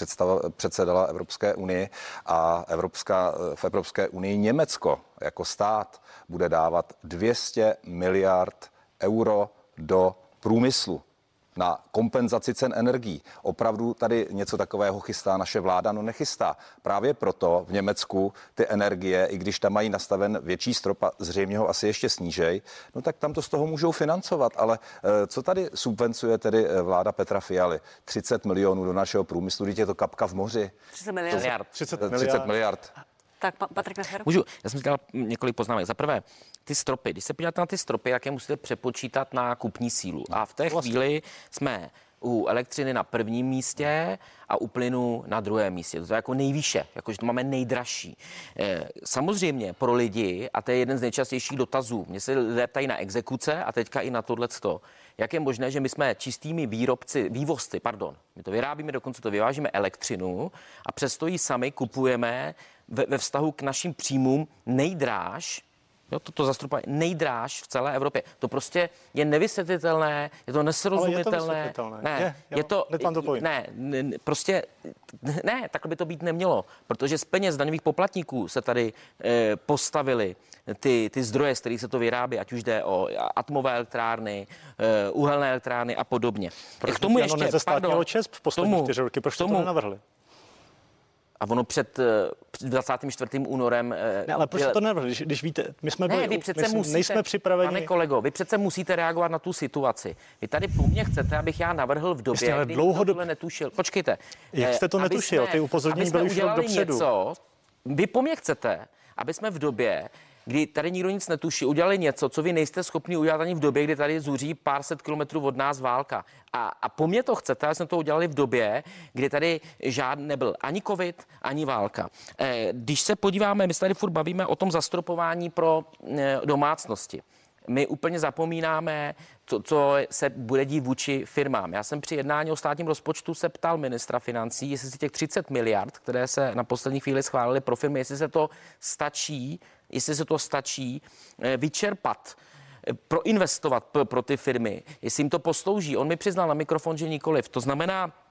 předsedala Evropské unii a Evropská, v Evropské unii Německo jako stát bude dávat 200 miliard euro do průmyslu na kompenzaci cen energií. Opravdu tady něco takového chystá naše vláda? No nechystá. Právě proto v Německu ty energie, i když tam mají nastaven větší strop a zřejmě ho asi ještě snížej, no tak tam to z toho můžou financovat. Ale eh, co tady subvencuje tedy eh, vláda Petra Fialy? 30 milionů do našeho průmyslu, teď je to kapka v moři. 30 miliard. Miliard. 30 Eh, 30 miliard. Tak pa, Patrik Nacher. Můžu, já jsem si dal několik poznámek. Za prvé, ty stropy. Když se podíváte na ty stropy, jak je musíte přepočítat na kupní sílu. A v té chvíli jsme u elektřiny na prvním místě a u plynu na druhém místě. To je jako nejvýše, jakože to máme nejdražší. Eh, Samozřejmě pro lidi, a to je jeden z nejčastějších dotazů, mě se lidé ptají na exekuce a teďka i na tohleto. Jak je možné, že my jsme čistými výrobci, vývozci, pardon, my to vyrábíme, dokonce to vyvážíme elektřinu a přesto ji sami kupujeme ve, ve vztahu k našim příjmům nejdráž, Jo, toto zastropování nejdráž v celé Evropě. To prostě je nevysvětlitelné, je to nesrozumitelné. vysvětlitelné. Ne, Je, jo, je to, to ne, ne, prostě, ne, takhle by to být nemělo, protože z peněz daňových poplatníků se tady eh, postavili ty, ty zdroje, z kterých se to vyrábí, ať už jde o atomové elektrárny, eh, uhelné elektrárny a podobně. Proč k tomu ještě, pardon, ČESP v poslední čtyři roky? Proč to nenavrhli? A ono před, eh, před 24. únorem... eh, Ne, ale proč to nenavrhli? Když, když víte, my jsme byli, ne, vy u- přece my musíte, nejsme připraveni. Pane kolego, vy přece musíte reagovat na tu situaci. Vy tady po mně chcete, abych já navrhl v době, ale kdy dlouhodob- tohle netušil. Počkejte. Jak eh, jste to aby netušil? jsme- Ty upozornění byly už dopředu. něco, vy po mně chcete, aby jsme v době, kdy tady nikdo nic netuší, udělali něco, co vy nejste schopni udělat ani v době, kdy tady zuří pár set kilometrů od nás válka. A, a po mně to chcete, aby jsme to udělali v době, kdy tady žádný nebyl ani covid, ani válka. Eh, Když se podíváme, my se tady furt bavíme o tom zastropování pro eh, domácnosti. My úplně zapomínáme, co, co se bude dít vůči firmám. Já jsem při jednání o státním rozpočtu se ptal ministra financí, jestli si těch 30 miliard, které se na poslední chvíli schválily pro firmy, jestli se to stačí, jestli se to stačí eh, vyčerpat eh, proinvestovat pro ty firmy, jestli jim to poslouží. On mi přiznal na mikrofon, že nikoliv. To znamená,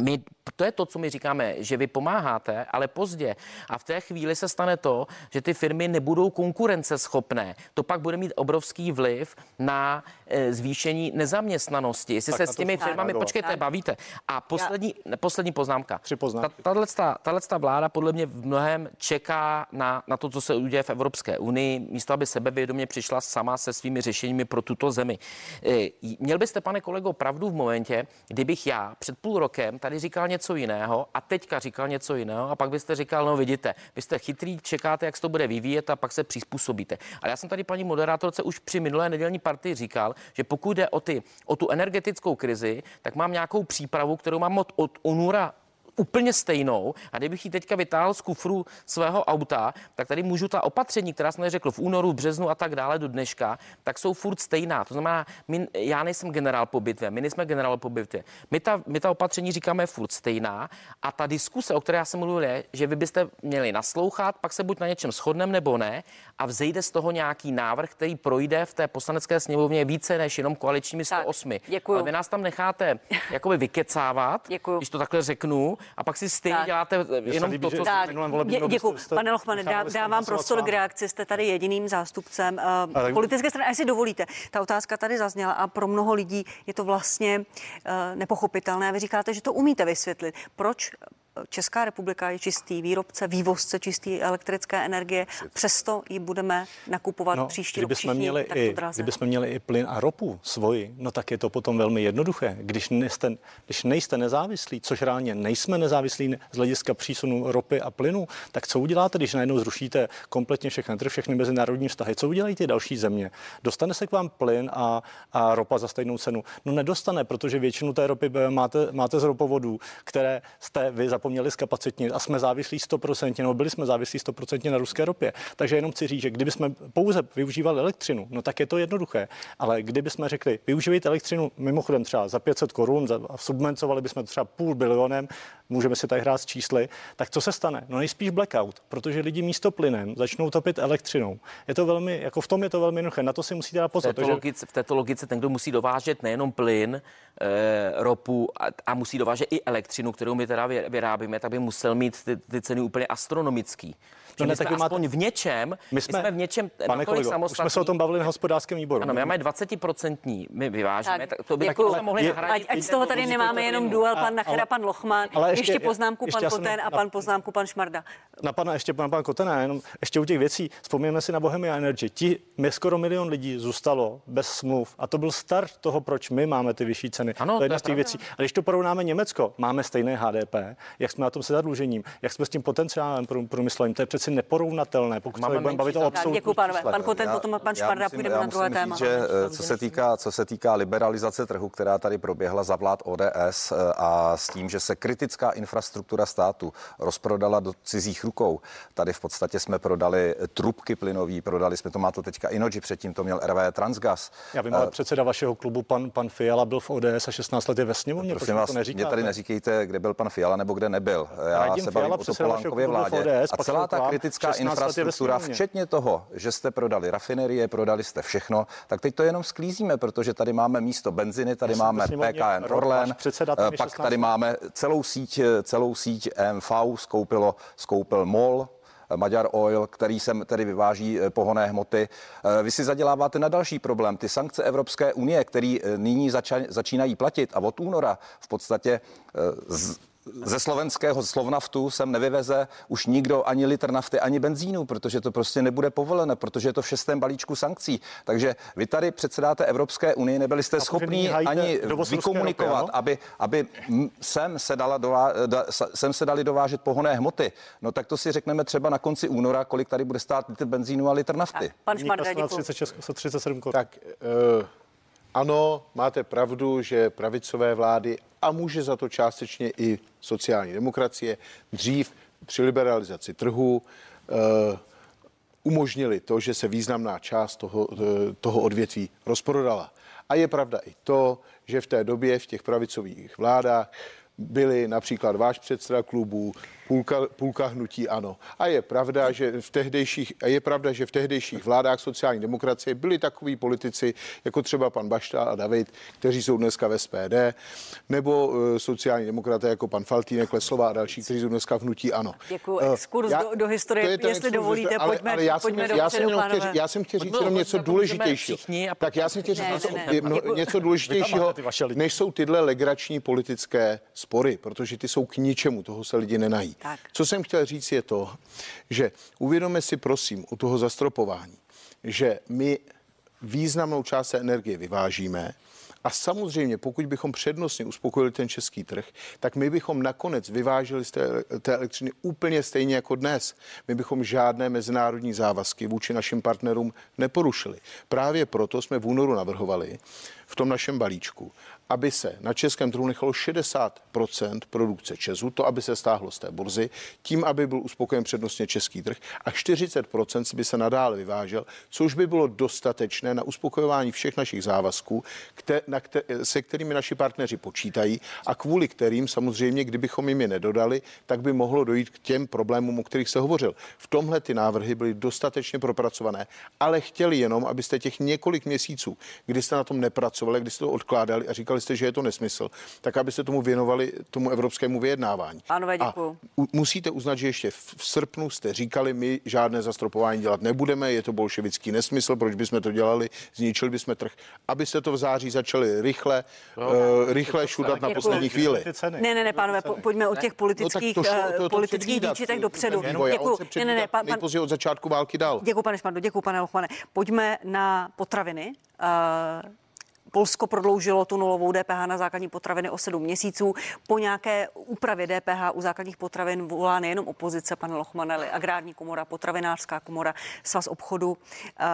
my, to je to, co my říkáme, že vy pomáháte, ale pozdě. A v té chvíli se stane to, že ty firmy nebudou konkurenceschopné. To pak bude mít obrovský vliv na e, zvýšení nezaměstnanosti. Jestli Tak se s těmi firmami, reagovat. počkejte, Tak. bavíte. A poslední, ne, poslední poznámka. Tři poznámky. Tahle vláda podle mě v mnohem čeká na, na to, co se uděje v Evropské unii, místo aby sebevědomě přišla sama se svými řešeními pro tuto zemi. E, Měl byste, pane kolego, pravdu v momentě, kdybych já před půl rokem tady říkal něco jiného a teďka říkal něco jiného a pak byste říkal, no vidíte, vy jste chytrý, čekáte, jak se to bude vyvíjet a pak se přizpůsobíte. Ale já jsem tady paní moderátorce už při minulé nedělní partii říkal, že pokud jde o, ty, o tu energetickou krizi, tak mám nějakou přípravu, kterou mám od, od února úplně stejnou a kdybych ji teďka vytáhl z kufru svého auta, tak tady můžu ta opatření, která jsem řekl v únoru, v březnu a tak dále do dneška, tak jsou furt stejná. To znamená, my, já nejsem generál po bitvě, my nejsme generál po bitvě. My ta, my ta opatření říkáme furt stejná a ta diskuse, o které já jsem mluvil, je, že vy byste měli naslouchat, pak se buď na něčem shodneme nebo ne a vzejde z toho nějaký návrh, který projde v té poslanecké sněmovně více než jenom koaličními 108. Tak, děkuju. Ale vy nás tam necháte jakoby vykecávat, Děkuju. když to takhle řeknu, a pak si stejně Tak. děláte jenom líbí, to, že- co... Tak, minulém volebním dě, děkuji. jste- Pane Lochmane, dá, dávám prostor k reakci. Jste tady jediným zástupcem uh, tak- politické strany. A jestli dovolíte, ta otázka tady zazněla a pro mnoho lidí je to vlastně uh, nepochopitelné. A vy říkáte, že to umíte vysvětlit. Proč Česká republika je čistý výrobce, vývozce čisté elektrické energie, přesto ji budeme nakupovat No, příští rok kdybychom všichni měli, i, draze. kdybychom měli i plyn a ropu svoji, no tak je to potom velmi jednoduché. Když nejste, když nejste nezávislí, což reálně nejsme nezávislí z hlediska přísunu ropy a plynu, tak co uděláte, když najednou zrušíte kompletně všechny trhy, všechny mezinárodní vztahy? Co udělají ty další země? Dostane se k vám plyn a, a ropa za stejnou cenu? No nedostane, protože většinu té ropy máte, máte z ropovodů, které jste vy zapomněli zkapacitnit a jsme závislí 100%, nebo byli jsme závislí 100% na ruské ropě. Takže jenom chci říct, že kdyby jsme pouze využívali elektřinu, no tak je to jednoduché. Ale kdyby jsme řekli, využívejte elektřinu mimochodem třeba za 500 korun subvencovali bychom třeba půl bilionem, můžeme si tady hrát s čísly, tak co se stane? No nejspíš blackout, protože lidi místo plynem začnou topit elektřinou. Je to velmi, jako v tom je to velmi jednoduché. Na to si musíte dát V pozor. této, Takže logice, v této logice ten, kdo musí dovážet nejenom plyn, e, ropu a, a musí dovážet i elektřinu, kterou my teda vy- vyrábíme, tak by musel mít ty, ty ceny úplně astronomický. No ne, tak jsme vy máte- aspoň v něčem, my jsme, my jsme v něčem pane kolego, už jsme se o tom bavili na hospodářském výboru. Ano, my máme 20% my vyvážíme, Tak, tak, to by děkuju. jsme mohli Je- nahradit. Ať, ať z toho tady nemáme jenom duel pan Nachera, pan Lochman, ale ještě, ještě- poznámku ještě pan Koten a pan poznámku pan Šmarda. Na pana ještě na pana Kotena, jenom ještě u těch věcí. Vzpomněme si na Bohemia Energy. Ti, skoro milion lidí zůstalo bez smluv a to byl start toho, proč my máme ty vyšší ceny. Ano, to je jedna je z těch věcí. A když to porovnáme Německo, máme stejné HDP, jak jsme na tom se zadlužením, jak jsme s tím potenciálem prů- průmyslovým, to je přeci neporovnatelné, pokud se Máme tady budeme bavit o absolutních děkuji, pánové. Pan Koten, Já- potom pan musím- půjdeme na druhé téma. Že eh, co se týká, co se týká liberalizace trhu, která tady proběhla za vlád ODS eh, a s tím, že se kritická infrastruktura státu rozprodala do cizích rukou. Tady v podstatě jsme prodali trubky plynový, prodali jsme to, má to teďka Inoji, předtím to měl RV Transgas. Já vím, Eh, ale předseda vašeho klubu, pan, pan Fiala, byl v ODS a 16 let je ve sněmovně. Prosím vás, to mě neříkáte? tady neříkejte, kde byl pan Fiala nebo kde nebyl. Já Radim se Fiala, bavím o předseda vašeho Topolánkově vládě. ODS, A celá ta kritická 16 let je ve infrastruktura, včetně toho, že jste prodali rafinerie, prodali jste všechno, tak teď to jenom sklízíme, protože tady máme místo benziny, tady Já máme PKN Orlen, eh, pak 16 tady máme celou síť, eh, celou síť MV, skoupilo, skoupil MOL, eh, Maďar Oil, který sem tedy vyváží pohonné hmoty. Vy si zaděláváte na další problém. Ty sankce Evropské unie, které nyní zača- začínají platit a od února v podstatě z, ze slovenského slovnaftu sem nevyveze už nikdo ani litr nafty, ani benzínu, protože to prostě nebude povolené, protože je to v šestém balíčku sankcí. Takže vy tady předsedáte Evropské unii, nebyli jste schopni ani vykomunikovat, ropy, aby, aby sem se, dala dová, da, sem se dali dovážet pohonné hmoty. No tak to si řekneme třeba na konci února, kolik tady bude stát litr benzínu a litr nafty. Pan Nyní Šmarda, to na děkuji. 36, 137 korun. Tak eh, ano, máte pravdu, že pravicové vlády a může za to částečně i sociální demokracie dřív při liberalizaci trhu eh, umožnili to, že se významná část toho, eh, toho odvětví rozprodala. A je pravda i to, že v té době v těch pravicových vládách byli například váš předseda klubu, půlka, půlka hnutí ano. A je pravda, že v tehdejších, a je pravda, že v tehdejších vládách sociální demokracie byli takoví politici, jako třeba pan Bašta a David, kteří jsou dneska v SPD, nebo uh, sociální demokraté jako pan Faltýnek, Leslová a další, kteří jsou dneska v hnutí ano. Děkuju. Eh, Exkurs do- do historie, to je ten jestli exkurs do dovolíte, ale, pojďme- ale já jsem, pojďme já jsem, jenom chtěl, pánové. já jsem chtěl říct jenom něco můžeme důležitějšího. Tak já jsem chtěl říct něco, no, důležitějšího, než jsou tyhle legrační politické spory, protože ty jsou k ničemu, toho se lidi nenají. Tak. Co jsem chtěl říct je to, že uvědomme si prosím u toho zastropování, že my významnou část energie vyvážíme a samozřejmě, pokud bychom přednostně uspokojili ten český trh, tak my bychom nakonec vyváželi z té, té elektřiny úplně stejně jako dnes. My bychom žádné mezinárodní závazky vůči našim partnerům neporušili. Právě proto jsme v únoru navrhovali v tom našem balíčku, aby se na českém trhu nechalo 60% produkce Česu, to aby se stáhlo z té burzy, tím, aby byl uspokojen přednostně český trh a 40% by se nadále vyvážel, což by bylo dostatečné na uspokojování všech našich závazků, kte, na kte, se kterými naši partneři počítají a kvůli kterým samozřejmě, kdybychom jim je nedodali, tak by mohlo dojít k těm problémům, o kterých se hovořil. V tomhle ty návrhy byly dostatečně propracované, ale chtěli jenom, abyste těch několik měsíců, kdy jste na tom nepracovali, kdy jste to odkládali a říkali jste, že je to nesmysl, tak abyste tomu věnovali tomu evropskému vyjednávání. Pánové, A děkuju. u- musíte uznat, že ještě v v srpnu jste říkali, my žádné zastropování dělat nebudeme, je to bolševický nesmysl, proč bychom to dělali, zničili bychom trh. Abyste to v září začali rychle, uh, rychle šudat na poslední chvíli. Ne, ne, ne, pánové, po, pojďme od těch politických, No tak to šlo- eh, to- to politických předvídat, výčitek dopředu. a Děkuju. se Ne, ne, ne, pan, nejpozději od začátku války dal. Děkuji, pane Šmardo, děkuji, pane Lochmane. Pojďme na potraviny. Uh, Polsko prodloužilo tu nulovou DPH na základní potraviny o sedm měsíců. Po nějaké úpravě DPH u základních potravin volá nejenom opozice, pane Lochmane, ale agrární komora, potravinářská komora, svaz obchodu. Uh,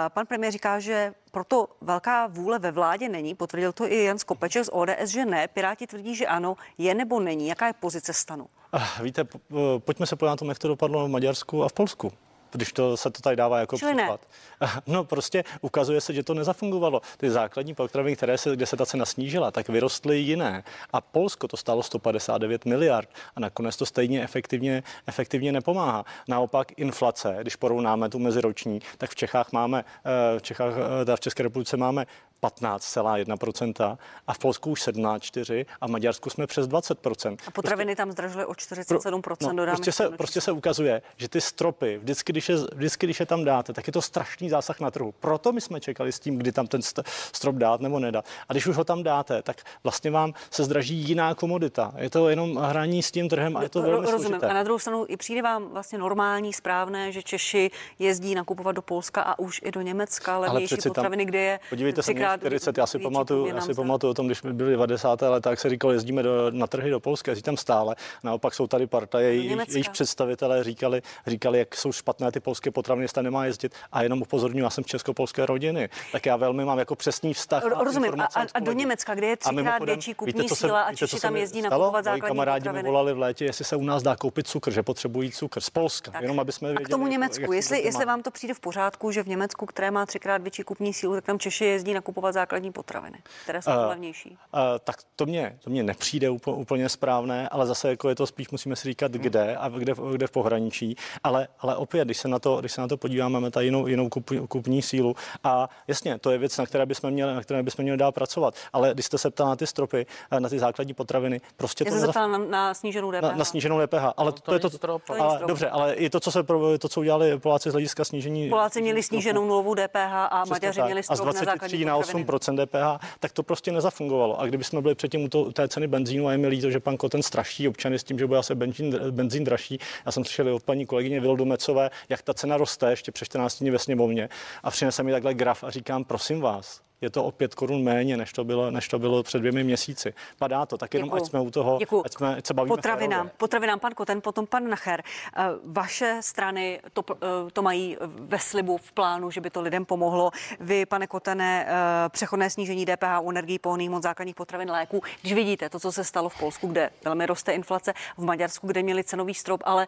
Pan premiér říká, že proto velká vůle ve vládě není. Potvrdil to i Jan Skopeček z ODS, že ne. Piráti tvrdí, že ano. Je nebo není? Jaká je pozice stanu? Ah, Víte, po- pojďme se podívat na tom, jak to dopadlo v Maďarsku a v Polsku. Když to se to tady dává jako Čili ne. příklad. No prostě ukazuje se, že to nezafungovalo. Ty základní potraviny, které se, kde se ta cena snížila, tak vyrostly jiné. A Polsko to stálo 159 miliard a nakonec to stejně efektivně, efektivně nepomáhá. Naopak inflace, když porovnáme tu meziroční, tak v Čechách máme, eh, v Čechách, eh, v České republice máme 15,1% a v Polsku už 17,4% a v Maďarsku jsme přes 20%. A potraviny tam zdražily o 47%. dodáme prostě, se, prostě se ukazuje, že ty stropy, vždycky když, je, vždycky, když je tam dáte, tak je to strašný zásah na trhu. Proto my jsme čekali s tím, kdy tam ten st- strop dát nebo nedat. A když už ho tam dáte, tak vlastně vám se zdraží jiná komodita. Je to jenom hraní s tím trhem a je to velmi Ro- Rozumím. složité. A na druhou stranu i přijde vám vlastně normální, správné, že Češi jezdí nakupovat do Polska a už i do Německa levnější přeci tam- potraviny, kde je Podívejte se, 40, já si pamatuju, já si pamatuju o tom, když jsme byli 90. let, tak se říkalo, jezdíme do, na trhy do Polska, jezdí tam stále. Naopak jsou tady partaje, jejich, představitelé říkali, říkali, jak jsou špatné ty polské potraviny, jestli tam nemá jezdit. A jenom upozorňuji, já jsem česko-polské rodiny, tak já velmi mám jako přesný vztah. Ro- rozumím. A- a- a do. Německa, kde je A třikrát větší kupní víte, síla a Češi tam jezdí Moji základní kamarádi mi volali v létě, jestli se u nás dá koupit cukr, že potřebují cukr z Polska. Tak. Jenom aby jsme a věděli, k tomu Německu, jestli, vám to přijde v pořádku, že v Německu, které má třikrát větší kupní sílu, tak tam Češi jezdí nakupovat základní potraviny, které jsou Eh, levnější. Uh, tak to mě, to mě nepřijde úplně, úplně správné, ale zase jako je to spíš musíme si říkat, kde a kde, kde v pohraničí. Ale, ale opět, když se na to, když se na to podíváme, máme tady jinou, jinou kup, kupní sílu. A jasně, to je věc, na které bychom měli, na které bychom měli dál pracovat. Ale když jste se ptal na ty stropy, eh, na ty základní potraviny, prostě Já to se nezaf- zeptal na, na sníženou DPH. na, na sníženou DPH. Ale to, to je to, strop, to ale, strop. dobře, ale i to, co se pro- to, co udělali Poláci z hlediska snížení. Poláci měli sníženou nulovou DPH a Maďaři měli a z strop na 23 základní na potraviny. 8 DPH, tak to prostě nezafungovalo. A kdyby jsme byli předtím u to, té ceny benzínu a je mi líto, že pan Koten straší občany s tím, že bude asi benzín, benzín dražší. Já jsem slyšel od paní kolegyně Vildomecové, jak ta cena roste ještě přes 14 dní ve sněmovně a přinese mi takhle graf a říkám, prosím vás, je to o 5 korun méně, než to bylo, než to bylo před dvěmi měsíci. Padá to, tak jenom Děkuju. ať jsme u toho, Děkuju. ať, jsme, ať se bavíme Potravinám, férově. potravinám pan Koten, potom pan Nacher. Eh, Vaše strany to, eh, to mají ve slibu, v plánu, že by to lidem pomohlo. Vy, pane Kotene, eh, přechodné snížení DPH u energií, pohonných mod základních potravin, léků. Když vidíte to, co se stalo v Polsku, kde velmi roste inflace, v Maďarsku, kde měli cenový strop, ale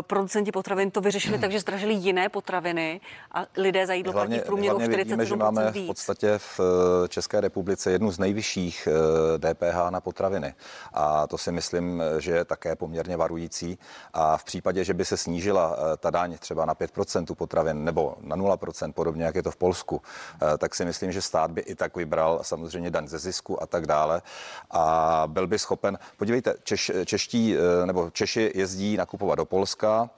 producenti potravin to vyřešili tak, že zdražili jiné potraviny a lidé za jídlo platí v průměru o hlavně vidíme, že máme 47% v podstatě v eh, České republice jednu z nejvyšších eh, DPH na potraviny. A to si myslím, eh, že je také poměrně varující. A v případě, že by se snížila eh, ta daň třeba na 5% potravin nebo na 0%, podobně jak je to v Polsku, eh, tak si myslím, že stát by i tak vybral samozřejmě daň ze zisku a tak dále. A byl by schopen, podívejte, Češ, čeští eh, nebo Češi jezdí nakupovat do Polska,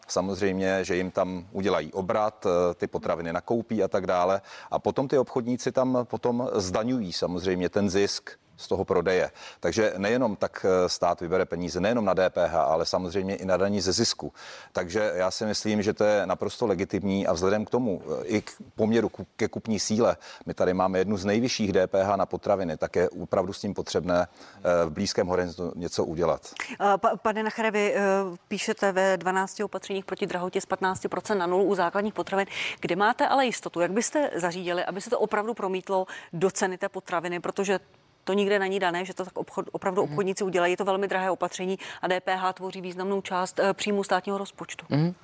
samozřejmě, že jim tam udělají obrat, eh, ty potraviny nakoupí a tak dále. A potom ty obchodníci tam potom zdaňují samozřejmě ten zisk z toho prodeje. Takže nejenom tak eh, stát vybere peníze, nejenom na DPH, ale samozřejmě i na daní ze zisku. Takže já si myslím, že to je naprosto legitimní a vzhledem k tomu eh, i k poměru ke kupní síle, my tady máme jednu z nejvyšších DPH na potraviny, tak je opravdu s tím potřebné v blízkém horizontu něco udělat. Pane Nachere, vy píšete ve 12 opatřeních proti drahotě z 15% na nulu u základních potravin. Kde máte ale jistotu? Jak byste zařídili, aby se to opravdu promítlo do ceny té potraviny, protože to nikde není dané, že to tak obchod, opravdu mm. obchodníci udělají. Je to velmi drahé opatření a DPH tvoří významnou část eh, příjmu státního rozpočtu. Mm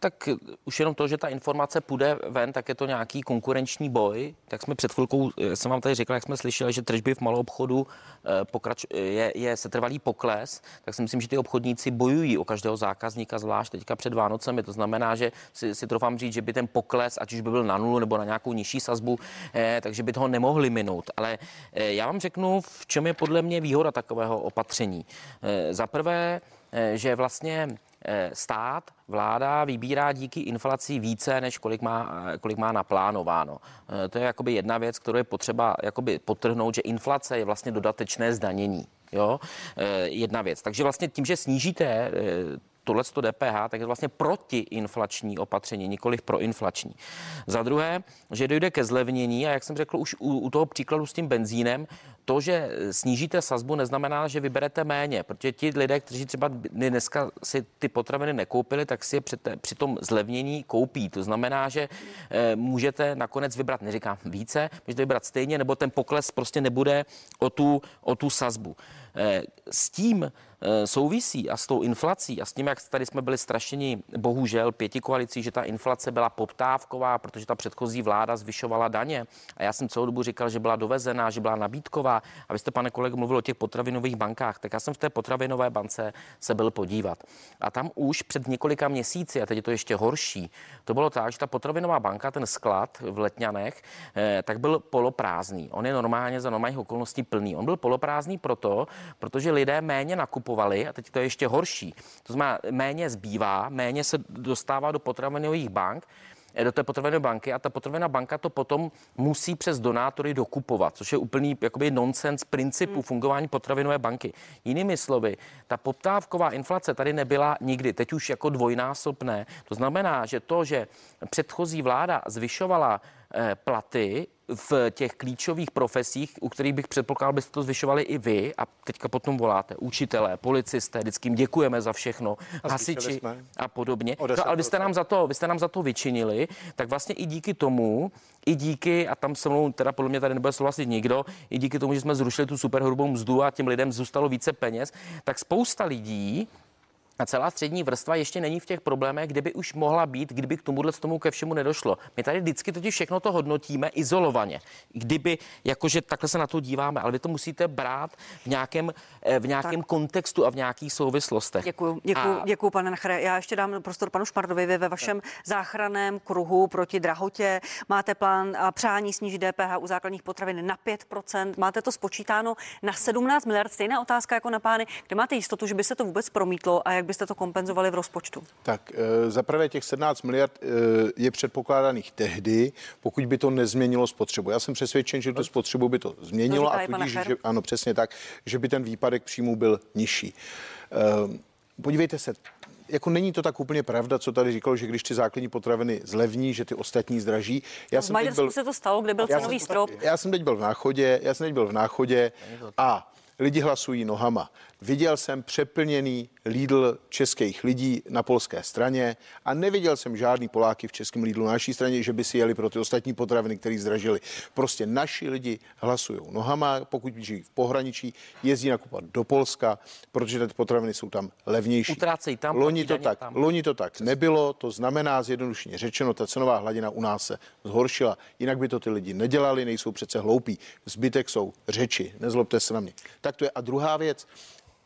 tak už jenom to, že ta informace půjde ven, tak je to nějaký konkurenční boj. Tak jsme před chvilkou, jsem vám tady řekl, jak jsme slyšeli, že tržby v malou obchodu eh, pokrač, je, je setrvalý pokles, tak si myslím, že ty obchodníci bojují o každého zákazníka, zvlášť teďka před Vánocemi. To znamená, že si, si trofám říct, že by ten pokles, ať už by byl na nulu nebo na nějakou nižší sazbu, eh, takže by toho nemohli minout. Ale eh, já vám řeknu, v čem je podle mě výhoda takového opatření. Eh, za prvé, eh, že vlastně Eh, stát, vláda vybírá díky inflaci více, než kolik má, eh, kolik má naplánováno. Eh, to je jakoby jedna věc, kterou je potřeba jakoby potrhnout, že inflace je vlastně dodatečné zdanění. Jo? Jedna věc. Takže vlastně tím, že snížíte tohle DPH, tak je to vlastně protiinflační opatření, nikoli proinflační. Za druhé, že dojde ke zlevnění a jak jsem řekl už u, u toho příkladu s tím benzínem, to, že snížíte sazbu, neznamená, že vyberete méně, protože ti lidé, kteří třeba dneska si ty potraviny nekoupili, tak si je při, te, při tom zlevnění koupí. To znamená, že e, můžete nakonec vybrat, neříkám více, můžete vybrat stejně, nebo ten pokles prostě nebude o tu, o tu sazbu. E, s tím souvisí a s tou inflací a s tím, jak tady jsme byli strašeni, bohužel, pěti koalicí, že ta inflace byla poptávková, protože ta předchozí vláda zvyšovala daně. A já jsem celou dobu říkal, že byla dovezená, že byla nabídková. A vy jste, pane kolego, mluvil o těch potravinových bankách. Tak já jsem v té potravinové bance se byl podívat. A tam už před několika měsíci, a teď je to ještě horší, to bylo tak, že ta potravinová banka, ten sklad v Letňanech, eh, tak byl poloprázdný. On je normálně za normálních okolností plný. On byl poloprázdný proto, protože lidé méně nakupovali nakupovali, a teď to je ještě horší. To znamená, méně zbývá, méně se dostává do potravinových bank, eh, do té potravinové banky a ta potravinová banka to potom musí přes donátory dokupovat, což je úplný jakoby nonsens principu hmm. fungování potravinové banky. Jinými slovy, ta poptávková inflace tady nebyla nikdy, teď už jako dvojnásobné. To znamená, že to, že předchozí vláda zvyšovala platy v těch klíčových profesích, u kterých bych předpokládal, byste to zvyšovali i vy a teďka potom voláte učitelé, policisté, vždycky jim děkujeme za všechno, a hasiči a podobně. No, ale vy jste, nám za to, vy jste nám za to vyčinili, tak vlastně i díky tomu, i díky, a tam se mnou teda podle mě tady nebude souhlasit nikdo, i díky tomu, že jsme zrušili tu superhrubou mzdu a těm lidem zůstalo více peněz, tak spousta lidí a celá střední vrstva ještě není v těch problémech, kdyby už mohla být, kdyby k tomuhle tomu ke všemu nedošlo. My tady vždycky totiž všechno to hodnotíme izolovaně. Kdyby, jakože takhle se na to díváme, ale vy to musíte brát v nějakém, eh, v nějakém kontextu a v nějakých souvislostech. Děkuji, děkuji, a... děkuji pane Nachre. Já ještě dám prostor panu Šmardovi. Vy ve vašem záchranném kruhu proti drahotě máte plán a přání snížit DPH u základních potravin na 5%. Máte to spočítáno na 17 miliard. Stejná otázka jako na pány. Kde máte jistotu, že by se to vůbec promítlo a jak byste to kompenzovali v rozpočtu? Tak e, za prvé těch 17 miliard e, je předpokládaných tehdy, pokud by to nezměnilo spotřebu. Já jsem přesvědčen, že tu spotřebu by to změnilo to a tudíž, že, ano, přesně tak, že by ten výpadek příjmů byl nižší. E, podívejte se, jako není to tak úplně pravda, co tady říkal, že když ty základní potraviny zlevní, že ty ostatní zdraží. Já v jsem byl, se to stalo, kde byl cenový strop. Já jsem teď byl v náchodě, já jsem teď byl v náchodě a lidi hlasují nohama. Viděl jsem přeplněný Lidl českých lidí na polské straně a neviděl jsem žádný Poláky v českém Lidlu na naší straně, že by si jeli pro ty ostatní potraviny, které zdražili. Prostě naši lidi hlasují nohama, pokud žijí v pohraničí, jezdí nakupovat do Polska, protože ty potraviny jsou tam levnější. Utrácejí tam, loni to tak, tam. Loni to tak nebylo, to znamená zjednodušeně řečeno, ta cenová hladina u nás se zhoršila. Jinak by to ty lidi nedělali, nejsou přece hloupí. Zbytek jsou řeči, nezlobte se na mě. Tak to je. A druhá věc,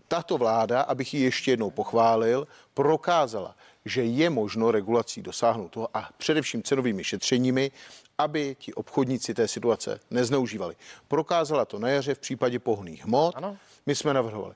tato vláda, abych ji ještě jednou pochválil, prokázala, že je možno regulací dosáhnout toho a především cenovými šetřeními, aby ti obchodníci té situace nezneužívali. Prokázala to na jaře v případě pohných hmot. Ano. My jsme navrhovali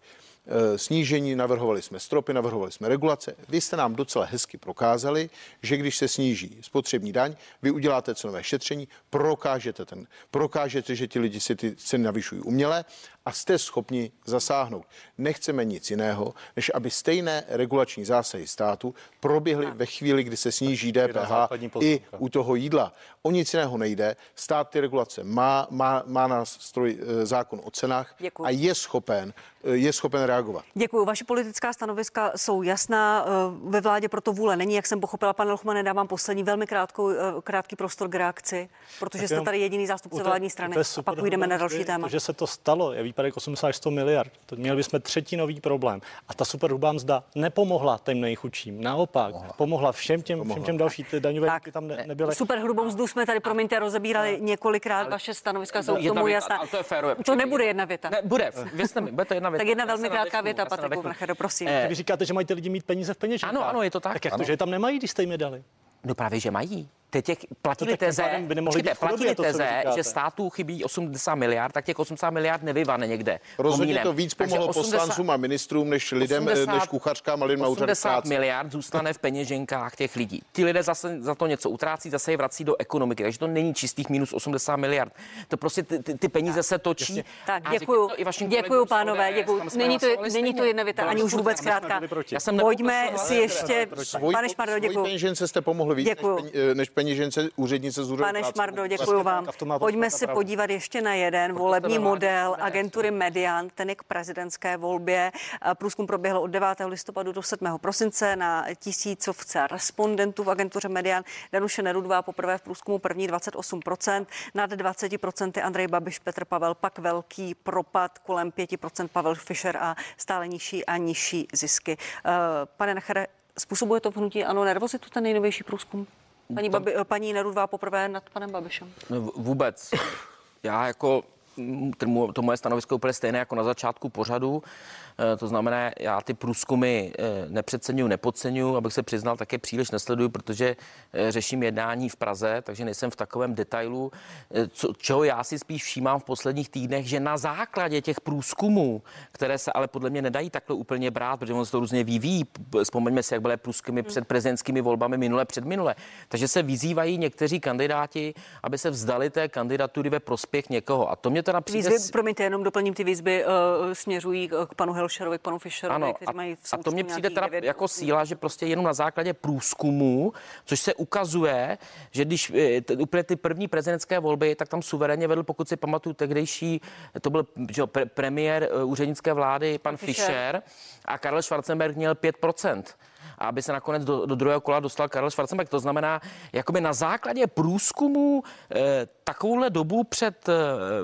snížení, navrhovali jsme stropy, navrhovali jsme regulace. Vy jste nám docela hezky prokázali, že když se sníží spotřební daň, vy uděláte cenové šetření, prokážete ten, prokážete, že ti lidi si ty ceny navyšují uměle a jste schopni zasáhnout. Nechceme nic jiného, než aby stejné regulační zásahy státu proběhly ve chvíli, kdy se sníží DPH i u toho jídla. O nic jiného nejde. Stát ty regulace má, má, má nástroj eh, zákon o cenách Děkuji. a je schopen, eh, je schopen reagovat. Děkuji. Vaše politická stanoviska jsou jasná. eh, Ve vládě proto vůle není, jak jsem pochopila. Pane Lochmane, dávám poslední velmi krátkou, eh, krátký prostor k reakci, protože Tak jste jenom tady jediný zástupce té- vládní strany. A pak půjdeme na další téma. To, že se to stalo, je výpadek 80 až 100 miliard. To měli bychom třetinový problém. A ta superhrubá mzda nepomohla těm nejchudším. Naopak, pomohla všem těm, všem těm další. Ty daňové Tak. tam ne, nebyly. Super hrubou mzdu jsme tady, promiňte, rozebírali několikrát. Vaše stanoviska jsou k tomu jasná. ale to je férové. To nebude jedna věta. Ne, bude, věřte mi, bude to jedna věta. Tak jedna velmi krátká nadechnu, věta, Patriku. Nachedo, prosím. Eh, Vy říkáte, že mají ty lidi mít peníze v peněženkách. Ano, ano, je to tak. Tak jak to, Ano. že je tam nemají, když jste jim je dali? No právě, že mají. Teď těch platili teze, by nemohli počkejte, platili to, teze, že státu chybí 80 miliard, tak těch 80 miliard nevyvane někde. Rozhodně komínem. to víc Takže pomohlo 80 poslancům a ministrům, než lidem, 80 než kuchařkám a lidem na úřadech 80 práce. miliard zůstane v peněženkách těch lidí. Ti lidé zase za to něco utrácí, zase je vrací do ekonomiky, takže to není čistých minus 80 miliard. To prostě ty, ty, ty peníze se točí. Tak, děkuju. říkám to i vašim Děkuju, pánové, ODS, děkuju. Není to, není to jedna věta, ani už vůbec krátká. Já jsem Pojďme si ještě, Svojí, pane Šmardo, svojí děkuju. peněžence jste pomohli víc, než peněžence úřednice z úřadu Pane. Šmardo, děkuji vám. Pojďme se pravdu. podívat ještě na jeden volební ve vládě model agentury Median, ten je k prezidentské volbě. Průzkum proběhl od 9. listopadu do 7. prosince na tisícovce respondentů v agentuře Median. Danuše Nerudová poprvé v průzkumu první 28%, nad 20% Andrej Babiš, Petr Pavel, pak velký propad kolem 5% Pavel Fischer a stále nižší a nižší zisky. Eh, Pane Nechere, způsobuje to v hnutí ano nervozitu ten nejnovější průzkum? Paní, Babi, paní Nerudová poprvé nad panem Babišem. No, Vůbec. Já jako to moje stanovisko je úplně stejné jako na začátku pořadu. Eh, To znamená, já ty průzkumy eh, nepřeceňuju, nepodceňuju, abych se přiznal, také příliš nesleduju, protože eh, řeším jednání v Praze, takže nejsem v takovém detailu. Co, čeho já si spíš všímám v posledních týdnech, že na základě těch průzkumů, které se ale podle mě nedají takhle úplně brát, protože on se to různě vyvíjí. Vzpomeňme si, jak byly průzkumy před prezidentskými volbami minule, předminule. Takže se vyzývají někteří kandidáti, aby se vzdali té kandidatury ve prospěch někoho. A to mě teda přijde... Výzvy, promiňte, jenom doplním ty výzvy, uh, směřují k, panu Helšerovi, k panu Fischerovi, Ano, kteří a, mají v a to mně součtu přijde teda devět jako průzkumů. síla, že prostě jenom na základě průzkumů, což se ukazuje, že když eh, t- úplně ty první prezidentské volby, tak tam suverénně vedl, pokud si pamatuju, tehdejší, to byl že, premiér eh, úřednické vlády, pan Fischer. Fischer, a Karel Schwarzenberg měl 5%. A aby se nakonec do, do druhého kola dostal Karel Schwarzenberg. To znamená, jakoby na základě průzkumu eh, takovouhle dobu před eh,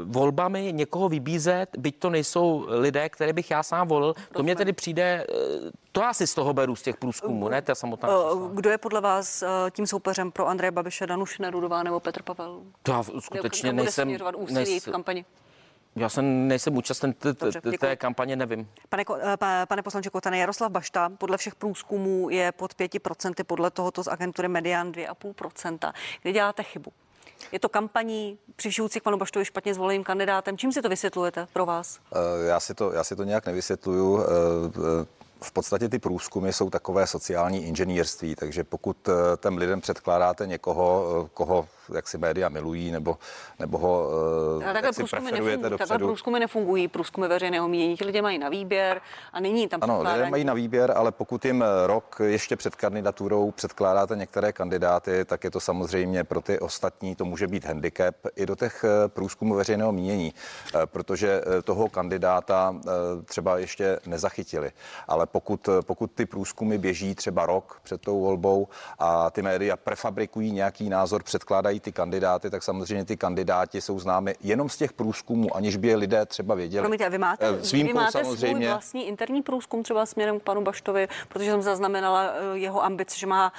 volbami někoho vybízet, byť to nejsou lidé, které bych já sám volil, to mě tedy přijde, eh, to já si z toho beru z těch průzkumů, ne ta samotná čísla. Kdo je podle vás tím soupeřem pro Andreje Babiše, Danuš Nerudová nebo Petr Pavel? To já skutečně nejsem, nejs, v kampani? Já jsem nejsem účasten t- t- té kampaně, nevím. Pane, eh, pa- pane poslanče Kotane, Jaroslav Bašta podle všech průzkumů je pod 5%, podle tohoto z agentury Median 2,5%. Kde děláte chybu? Je to kampaní přišující k panu Baštovi špatně zvoleným kandidátem. Čím si to vysvětlujete pro vás? Eh, Já si to, já si to nějak nevysvětluju. Eh, V podstatě ty průzkumy jsou takové sociální inženýrství, takže pokud těm lidem předkládáte někoho, koho jak si média milují, nebo, nebo ho eh, Ale takhle průzkumy, nefungují, takhle průzkumy nefungují, průzkumy veřejného mínění. Ti lidé mají na výběr a není tam Ano, lidé mají na výběr, ale pokud jim eh, rok ještě před kandidaturou předkládáte některé kandidáty, tak je to samozřejmě pro ty ostatní, to může být handicap i do těch eh, průzkumů veřejného mínění, protože toho kandidáta třeba ještě nezachytili. Ale pokud, pokud ty průzkumy běží třeba rok před tou volbou a ty média prefabrikují nějaký názor, předkládají ty kandidáty, tak samozřejmě ty kandidáti jsou známy jenom z těch průzkumů, aniž by je lidé třeba věděli. Promiňte, vy máte, Eh, s vy máte samozřejmě- svůj vlastní interní průzkum třeba směrem k panu Baštovi, protože jsem zaznamenala eh, jeho ambici, že má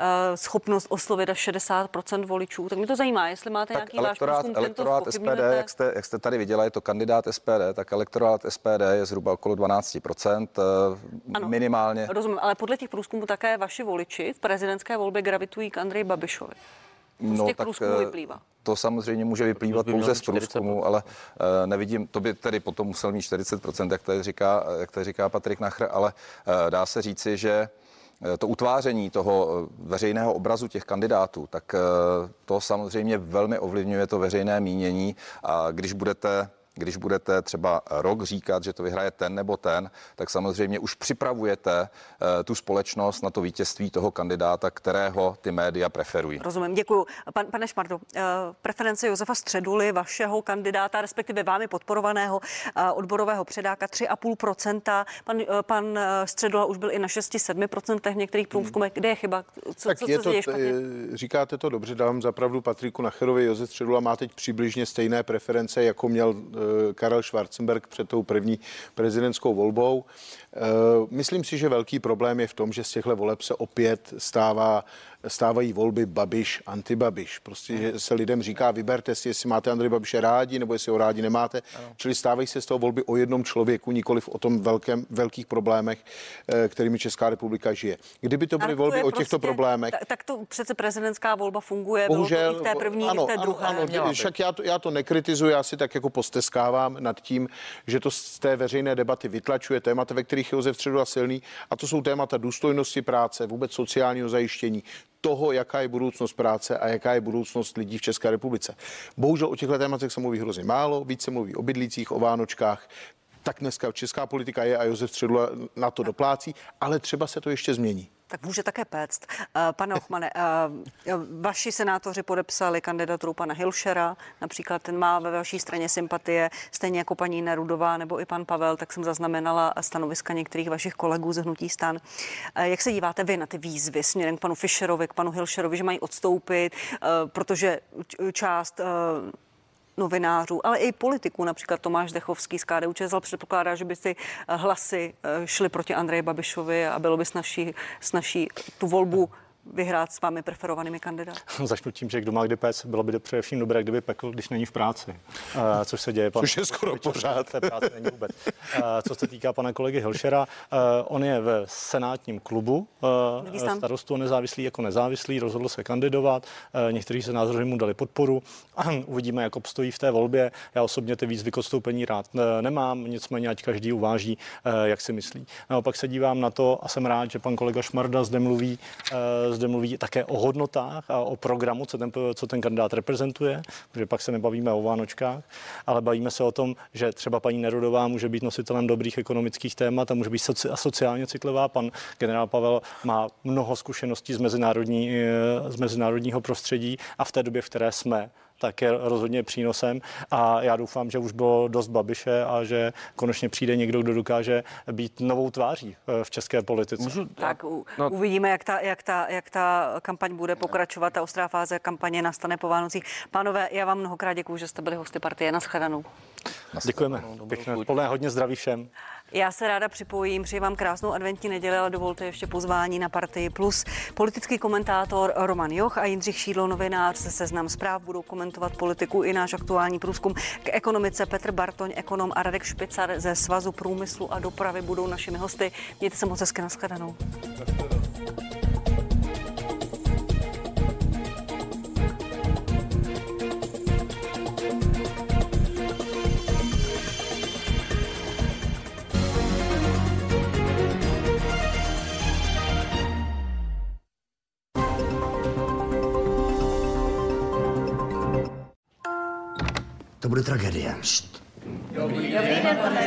eh, schopnost oslovit až 60% voličů. Tak mě to zajímá, jestli máte Tak nějaký váš elektorát, průzkum, tento elektorát SPD, jak jste, jak jste tady viděla, je to kandidát SPD, tak elektorát SPD je zhruba okolo 12%, eh, Ano. minimálně. Rozumím, ale podle těch průzkumů také vaši voliči v prezidentské volbě gravitují k Andreji Babišovi. To z těch průzkumů eh, vyplývá. To samozřejmě může vyplývat by pouze z průzkumu, ale uh, nevidím, to by tedy potom musel mít 40%, jak tady říká, jak tady říká Patrik Nachr, ale uh, dá se říci, že eh, to utváření toho eh, veřejného obrazu těch kandidátů, tak eh, to samozřejmě velmi ovlivňuje to veřejné mínění a když budete když budete třeba rok říkat, že to vyhraje ten nebo ten, tak samozřejmě už připravujete eh, tu společnost na to vítězství toho kandidáta, kterého ty média preferují. Rozumím, děkuji. Pan, pane Šmardo, eh, preference Josefa Středuly, vašeho kandidáta, respektive vámi podporovaného eh, odborového předáka 3,5%. Pan, pan Středula už byl i na 6-7% v některých průzkumech. Kde je chyba? Co, tak co, je co to, špatně? eh, říkáte to dobře, dám zapravdu Patriku Nacherovi. Josef Středula má teď přibližně stejné preference, jako měl Karel Schwarzenberg před tou první prezidentskou volbou. Eh, Myslím si, že velký problém je v tom, že z těchto voleb se opět stává stávají volby Babiš, antibabiš. Prostě že se lidem říká, vyberte si, jestli máte Andrej Babiše rádi, nebo jestli ho rádi nemáte. Ano. Čili stávají se z toho volby o jednom člověku, nikoliv o tom velkém, velkých problémech, eh, kterými Česká republika žije. Kdyby to byly to volby je o těchto problémech, Tak, tak to přece prezidentská volba funguje. Bylo to i v té první, ano, i v té druhé. Ano, ano však já to, já to nekritizuji, já si tak jako posteskávám nad tím, že to z té veřejné debaty vytlačuje témata, ve kterých je Josef Středula silný, a to jsou témata důstojnosti práce, vůbec sociálního zajištění, toho, jaká je budoucnost práce a jaká je budoucnost lidí v České republice. Bohužel o těchto tématech se mluví hrozně málo, více se mluví o bydlících, o Vánočkách, tak dneska česká politika je a Josef Středula na to doplácí, ale třeba se to ještě změní. Tak může také péct. Eh, Pane Ochmane, eh, vaši senátoři podepsali kandidaturu pana Hilšera, například ten má ve vaší straně sympatie, stejně jako paní Nerudová nebo i pan Pavel, tak jsem zaznamenala stanoviska některých vašich kolegů z Hnutí stan. Eh, Jak se díváte vy na ty výzvy směrem k panu Fischerovi, k panu Hilšerovi, že mají odstoupit, eh, protože část eh, novinářů, ale i politiků, například Tomáš Dechovský z KDU ČSL předpokládá, že by ty eh, hlasy eh, šly proti Andreji Babišovi a bylo by snažší, snažší tu volbu vyhrát s vámi preferovanými kandidáty. Začnu tím, že kdo má kdy pec, bylo by především dobré, kdyby pekl, když není v práci. Uh, což se děje. Pan, Což je skoro pořád. V té práci není vůbec. Uh, co se týká pana kolegy Hilšera, uh, on je ve senátním klubu uh, STAN. starostu a nezávislý jako nezávislý, rozhodl se kandidovat, uh, někteří senátoři mu dali podporu. Uvidíme, jak obstojí v té volbě. Já osobně ty výzvy k odstoupení rád uh, nemám, nicméně ať každý uváží, uh, jak si myslí. Naopak se dívám na to a jsem rád, že pan kolega Šmarda zde mluví, uh, zde mluví také o hodnotách a o programu, co ten, co ten kandidát reprezentuje, protože pak se nebavíme o Vánočkách, ale bavíme se o tom, že třeba paní Nerudová může být nositelem dobrých ekonomických témat a může být soci, sociálně citlivá. Pan generál Pavel má mnoho zkušeností z, mezinárodní, eh, z mezinárodního prostředí a v té době, v které jsme, tak je rozhodně přínosem a já doufám, že už bylo dost Babiše a že konečně přijde někdo, kdo dokáže být novou tváří eh, v české politice. Můžu, Tak u, no, uvidíme, jak ta, jak, ta, jak ta kampaň bude pokračovat. Ta ostrá fáze kampaně nastane po Vánocích. Pánové, já vám mnohokrát děkuji, že jste byli hosty partie. Naschledanou. Děkujeme. Pěkné plné hodně zdraví všem. Já se ráda připojím, přeji vám krásnou adventní neděli, ale dovolte ještě pozvání na Partii Plus. Politický komentátor Roman Joch a Jindřich Šídlo, novinář se seznam zpráv, budou komentovat politiku i náš aktuální průzkum k ekonomice. Petr Bartoň, ekonom a Radek Špicar ze Svazu průmyslu a dopravy budou našimi hosty. Mějte se moc hezky, nashledanou. To bude tragédie. Dobrý den, pane